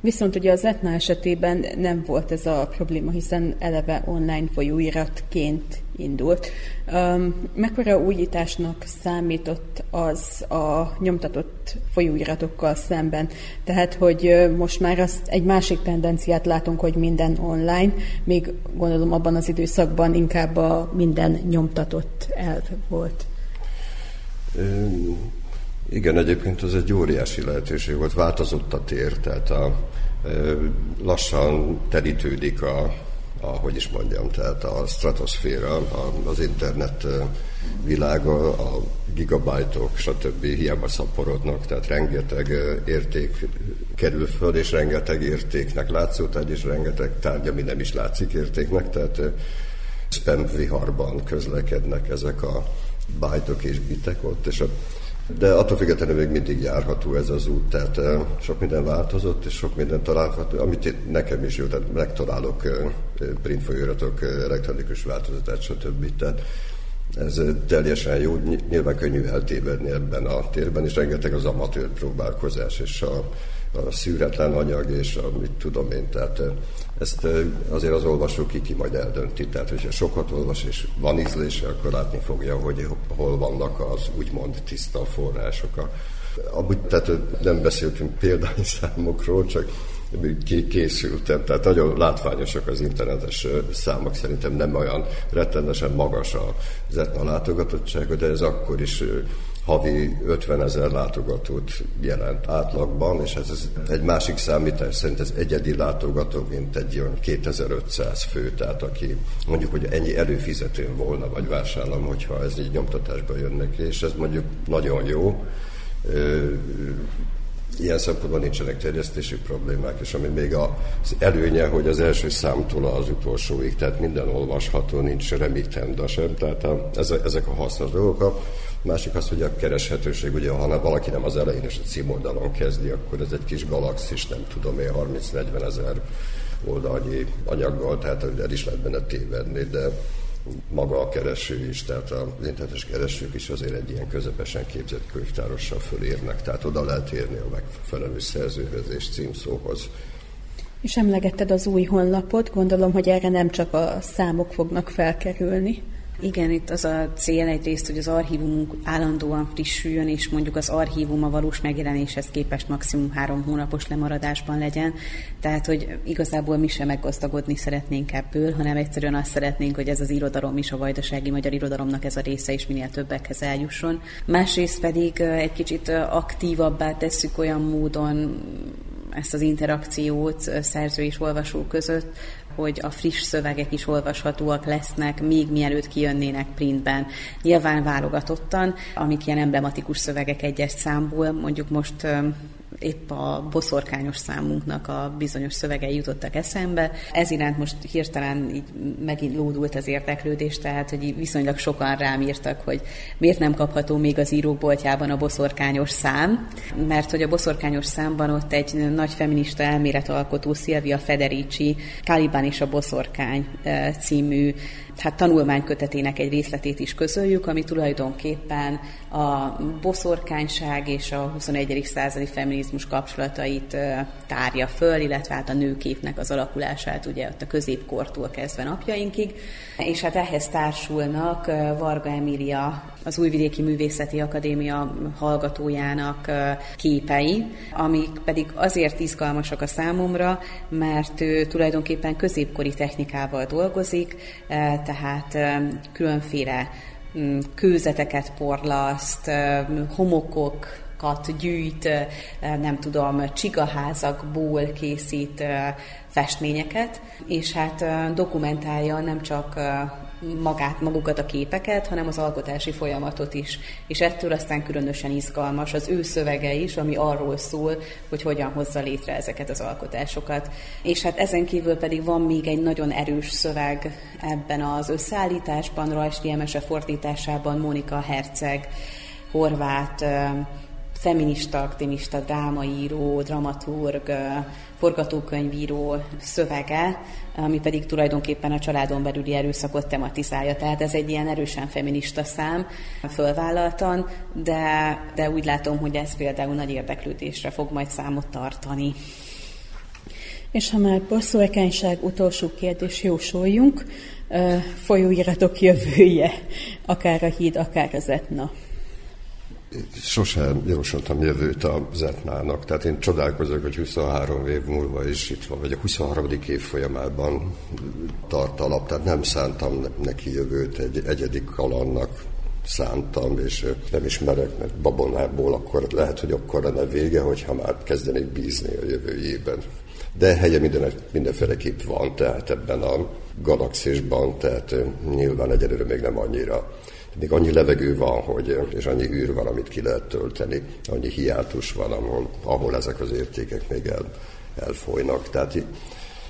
Viszont ugye az Etna esetében nem volt ez a probléma, hiszen eleve online folyóiratként indult. Um, mekkora újításnak számított az a nyomtatott folyóiratokkal szemben? Tehát, hogy most már azt egy másik tendenciát látunk, hogy minden online, még gondolom abban az időszakban inkább a minden nyomtatott elv volt. Igen, egyébként az egy óriási lehetőség volt, változott a tér, tehát a, lassan terítődik a, a, hogy is mondjam, tehát a stratoszféra, az internet világa, a gigabajtok, stb. hiába szaporodnak, tehát rengeteg érték kerül föl, és rengeteg értéknek látszótárgy, és rengeteg tárgy, ami nem is látszik értéknek, tehát spam viharban közlekednek ezek a bajtok és bitek ott, és a de attól függetlenül még mindig járható ez az út, tehát sok minden változott, és sok minden található, amit nekem is jó, tehát megtalálok print folyóiratok, elektronikus változatát, stb. Tehát ez teljesen jó, nyilván könnyű eltévedni ebben a térben, és rengeteg az amatőr próbálkozás, és a, a szűretlen anyag, és amit tudom én, tehát ezt azért az olvasó ki, ki majd eldönti. Tehát, hogyha sokat olvas és van ízlése, akkor látni fogja, hogy hol vannak az úgymond tiszta források. Amúgy tehát nem beszéltünk példányszámokról, csak készültem, tehát nagyon látványosak az internetes számok, szerintem nem olyan rettenesen magas az etna látogatottsága, de ez akkor is havi 50 ezer látogatót jelent átlagban, és ez, ez egy másik számítás szerint ez egyedi látogató, mint egy olyan 2500 fő, tehát aki mondjuk, hogy ennyi előfizetőn volna, vagy vásárlom, hogyha ez így nyomtatásba jönnek, és ez mondjuk nagyon jó Ilyen szempontból nincsenek terjesztési problémák, és ami még az előnye, hogy az első számtól az utolsóig, tehát minden olvasható, nincs remittenda sem, tehát a, ezek a hasznos dolgok. A másik az, hogy a kereshetőség, ugye ha valaki nem az elején és a címoldalon kezdi, akkor ez egy kis galaxis, nem tudom én, 30-40 ezer oldalnyi anyaggal, tehát el is lehet benne tévedni, de maga a kereső is, tehát az internetes keresők is azért egy ilyen közepesen képzett könyvtárossal fölérnek, tehát oda lehet érni a megfelelő szerzőhöz és címszóhoz. És emlegetted az új honlapot, gondolom, hogy erre nem csak a számok fognak felkerülni. Igen, itt az a cél egyrészt, hogy az archívumunk állandóan frissüljön, és mondjuk az archívum a valós megjelenéshez képest maximum három hónapos lemaradásban legyen. Tehát, hogy igazából mi sem meggazdagodni szeretnénk ebből, hanem egyszerűen azt szeretnénk, hogy ez az irodalom is, a vajdasági magyar irodalomnak ez a része is minél többekhez eljusson. Másrészt pedig egy kicsit aktívabbá tesszük olyan módon ezt az interakciót szerző és olvasó között, hogy a friss szövegek is olvashatóak lesznek, még mielőtt kijönnének printben. Nyilván válogatottan, amik ilyen emblematikus szövegek egyes számból, mondjuk most épp a boszorkányos számunknak a bizonyos szövegei jutottak eszembe. Ez iránt most hirtelen így megint lódult az érdeklődés, tehát hogy viszonylag sokan rám írtak, hogy miért nem kapható még az íróboltjában a boszorkányos szám, mert hogy a boszorkányos számban ott egy nagy feminista elméletalkotó Szilvia Federici Caliban és a boszorkány című hát tanulmánykötetének egy részletét is közöljük, ami tulajdonképpen a boszorkányság és a 21. századi feminizmus kapcsolatait tárja föl, illetve hát a nőképnek az alakulását ugye ott a középkortól kezdve napjainkig. És hát ehhez társulnak Varga Emília, az Újvidéki Művészeti Akadémia hallgatójának képei, amik pedig azért izgalmasak a számomra, mert ő tulajdonképpen középkori technikával dolgozik, tehát különféle mm, kőzeteket porlaszt, homokok, gyűjt, nem tudom, csigaházakból készít festményeket, és hát dokumentálja nem csak magát, magukat a képeket, hanem az alkotási folyamatot is. És ettől aztán különösen izgalmas az ő szövege is, ami arról szól, hogy hogyan hozza létre ezeket az alkotásokat. És hát ezen kívül pedig van még egy nagyon erős szöveg ebben az összeállításban, Rajsli Emese fordításában Mónika Herceg, horvát feminista aktivista, drámaíró, dramaturg, forgatókönyvíró szövege, ami pedig tulajdonképpen a családon belüli erőszakot tematizálja. Tehát ez egy ilyen erősen feminista szám, fölvállaltan, de, de úgy látom, hogy ez például nagy érdeklődésre fog majd számot tartani. És ha már bosszúekányság utolsó kérdés jósoljunk, folyóiratok jövője, akár a híd, akár az etna sosem jósoltam jövőt a Zetnának, tehát én csodálkozok, hogy 23 év múlva is itt van, vagy a 23. év folyamában tart alap, tehát nem szántam neki jövőt egy egyedik kalannak, szántam, és nem ismerek, mert babonából akkor lehet, hogy akkor lenne vége, hogyha már kezdenék bízni a jövőjében. De helye minden, mindenféleképp van, tehát ebben a galaxisban, tehát nyilván egyelőre még nem annyira még annyi levegő van, hogy, és annyi űr van, amit ki lehet tölteni, annyi hiátus van, ahol, ahol ezek az értékek még el, elfolynak. Tehát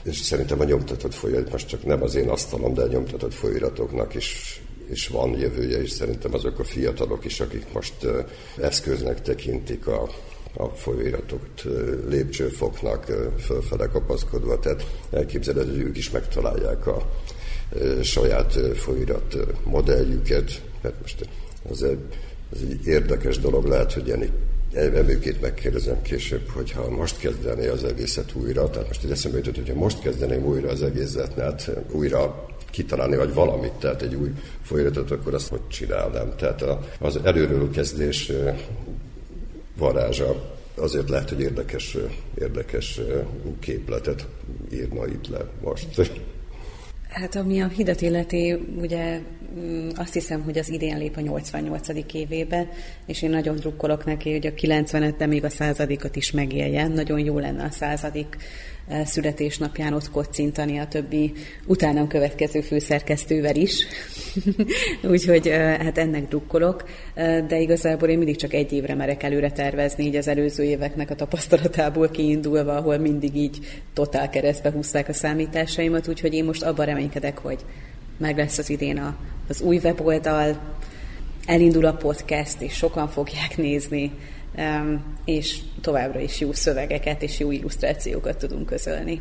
és szerintem a nyomtatott folyóirat, most csak nem az én asztalom, de a nyomtatott folyóiratoknak is, is van jövője, és szerintem azok a fiatalok is, akik most eszköznek tekintik a, a folyóiratot lépcsőfoknak fölfele kapaszkodva, tehát elképzelhető, hogy ők is megtalálják a saját folyóirat modelljüket, mert most az egy, az egy érdekes dolog, lehet, hogy ilyen Emőkét megkérdezem később, hogyha most kezdené az egészet újra, tehát most egy eszembe jutott, hogyha most kezdeném újra az egészet, hát újra kitalálni, vagy valamit, tehát egy új folyamatot, akkor azt hogy csinálnám. Tehát az előről kezdés varázsa azért lehet, hogy érdekes, érdekes képletet írna itt le most. Hát ami a hidat illeti, ugye azt hiszem, hogy az idén lép a 88. évébe, és én nagyon drukkolok neki, hogy a 95 de még a századikat is megéljen. Nagyon jó lenne a századik születésnapján ott kocintani a többi utánam következő főszerkesztővel is. Úgyhogy hát ennek drukkolok, de igazából én mindig csak egy évre merek előre tervezni, így az előző éveknek a tapasztalatából kiindulva, ahol mindig így totál keresztbe húzták a számításaimat, úgyhogy én most abban reménykedek, hogy meg lesz az idén a, az új weboldal, elindul a podcast, és sokan fogják nézni, és továbbra is jó szövegeket és jó illusztrációkat tudunk közölni.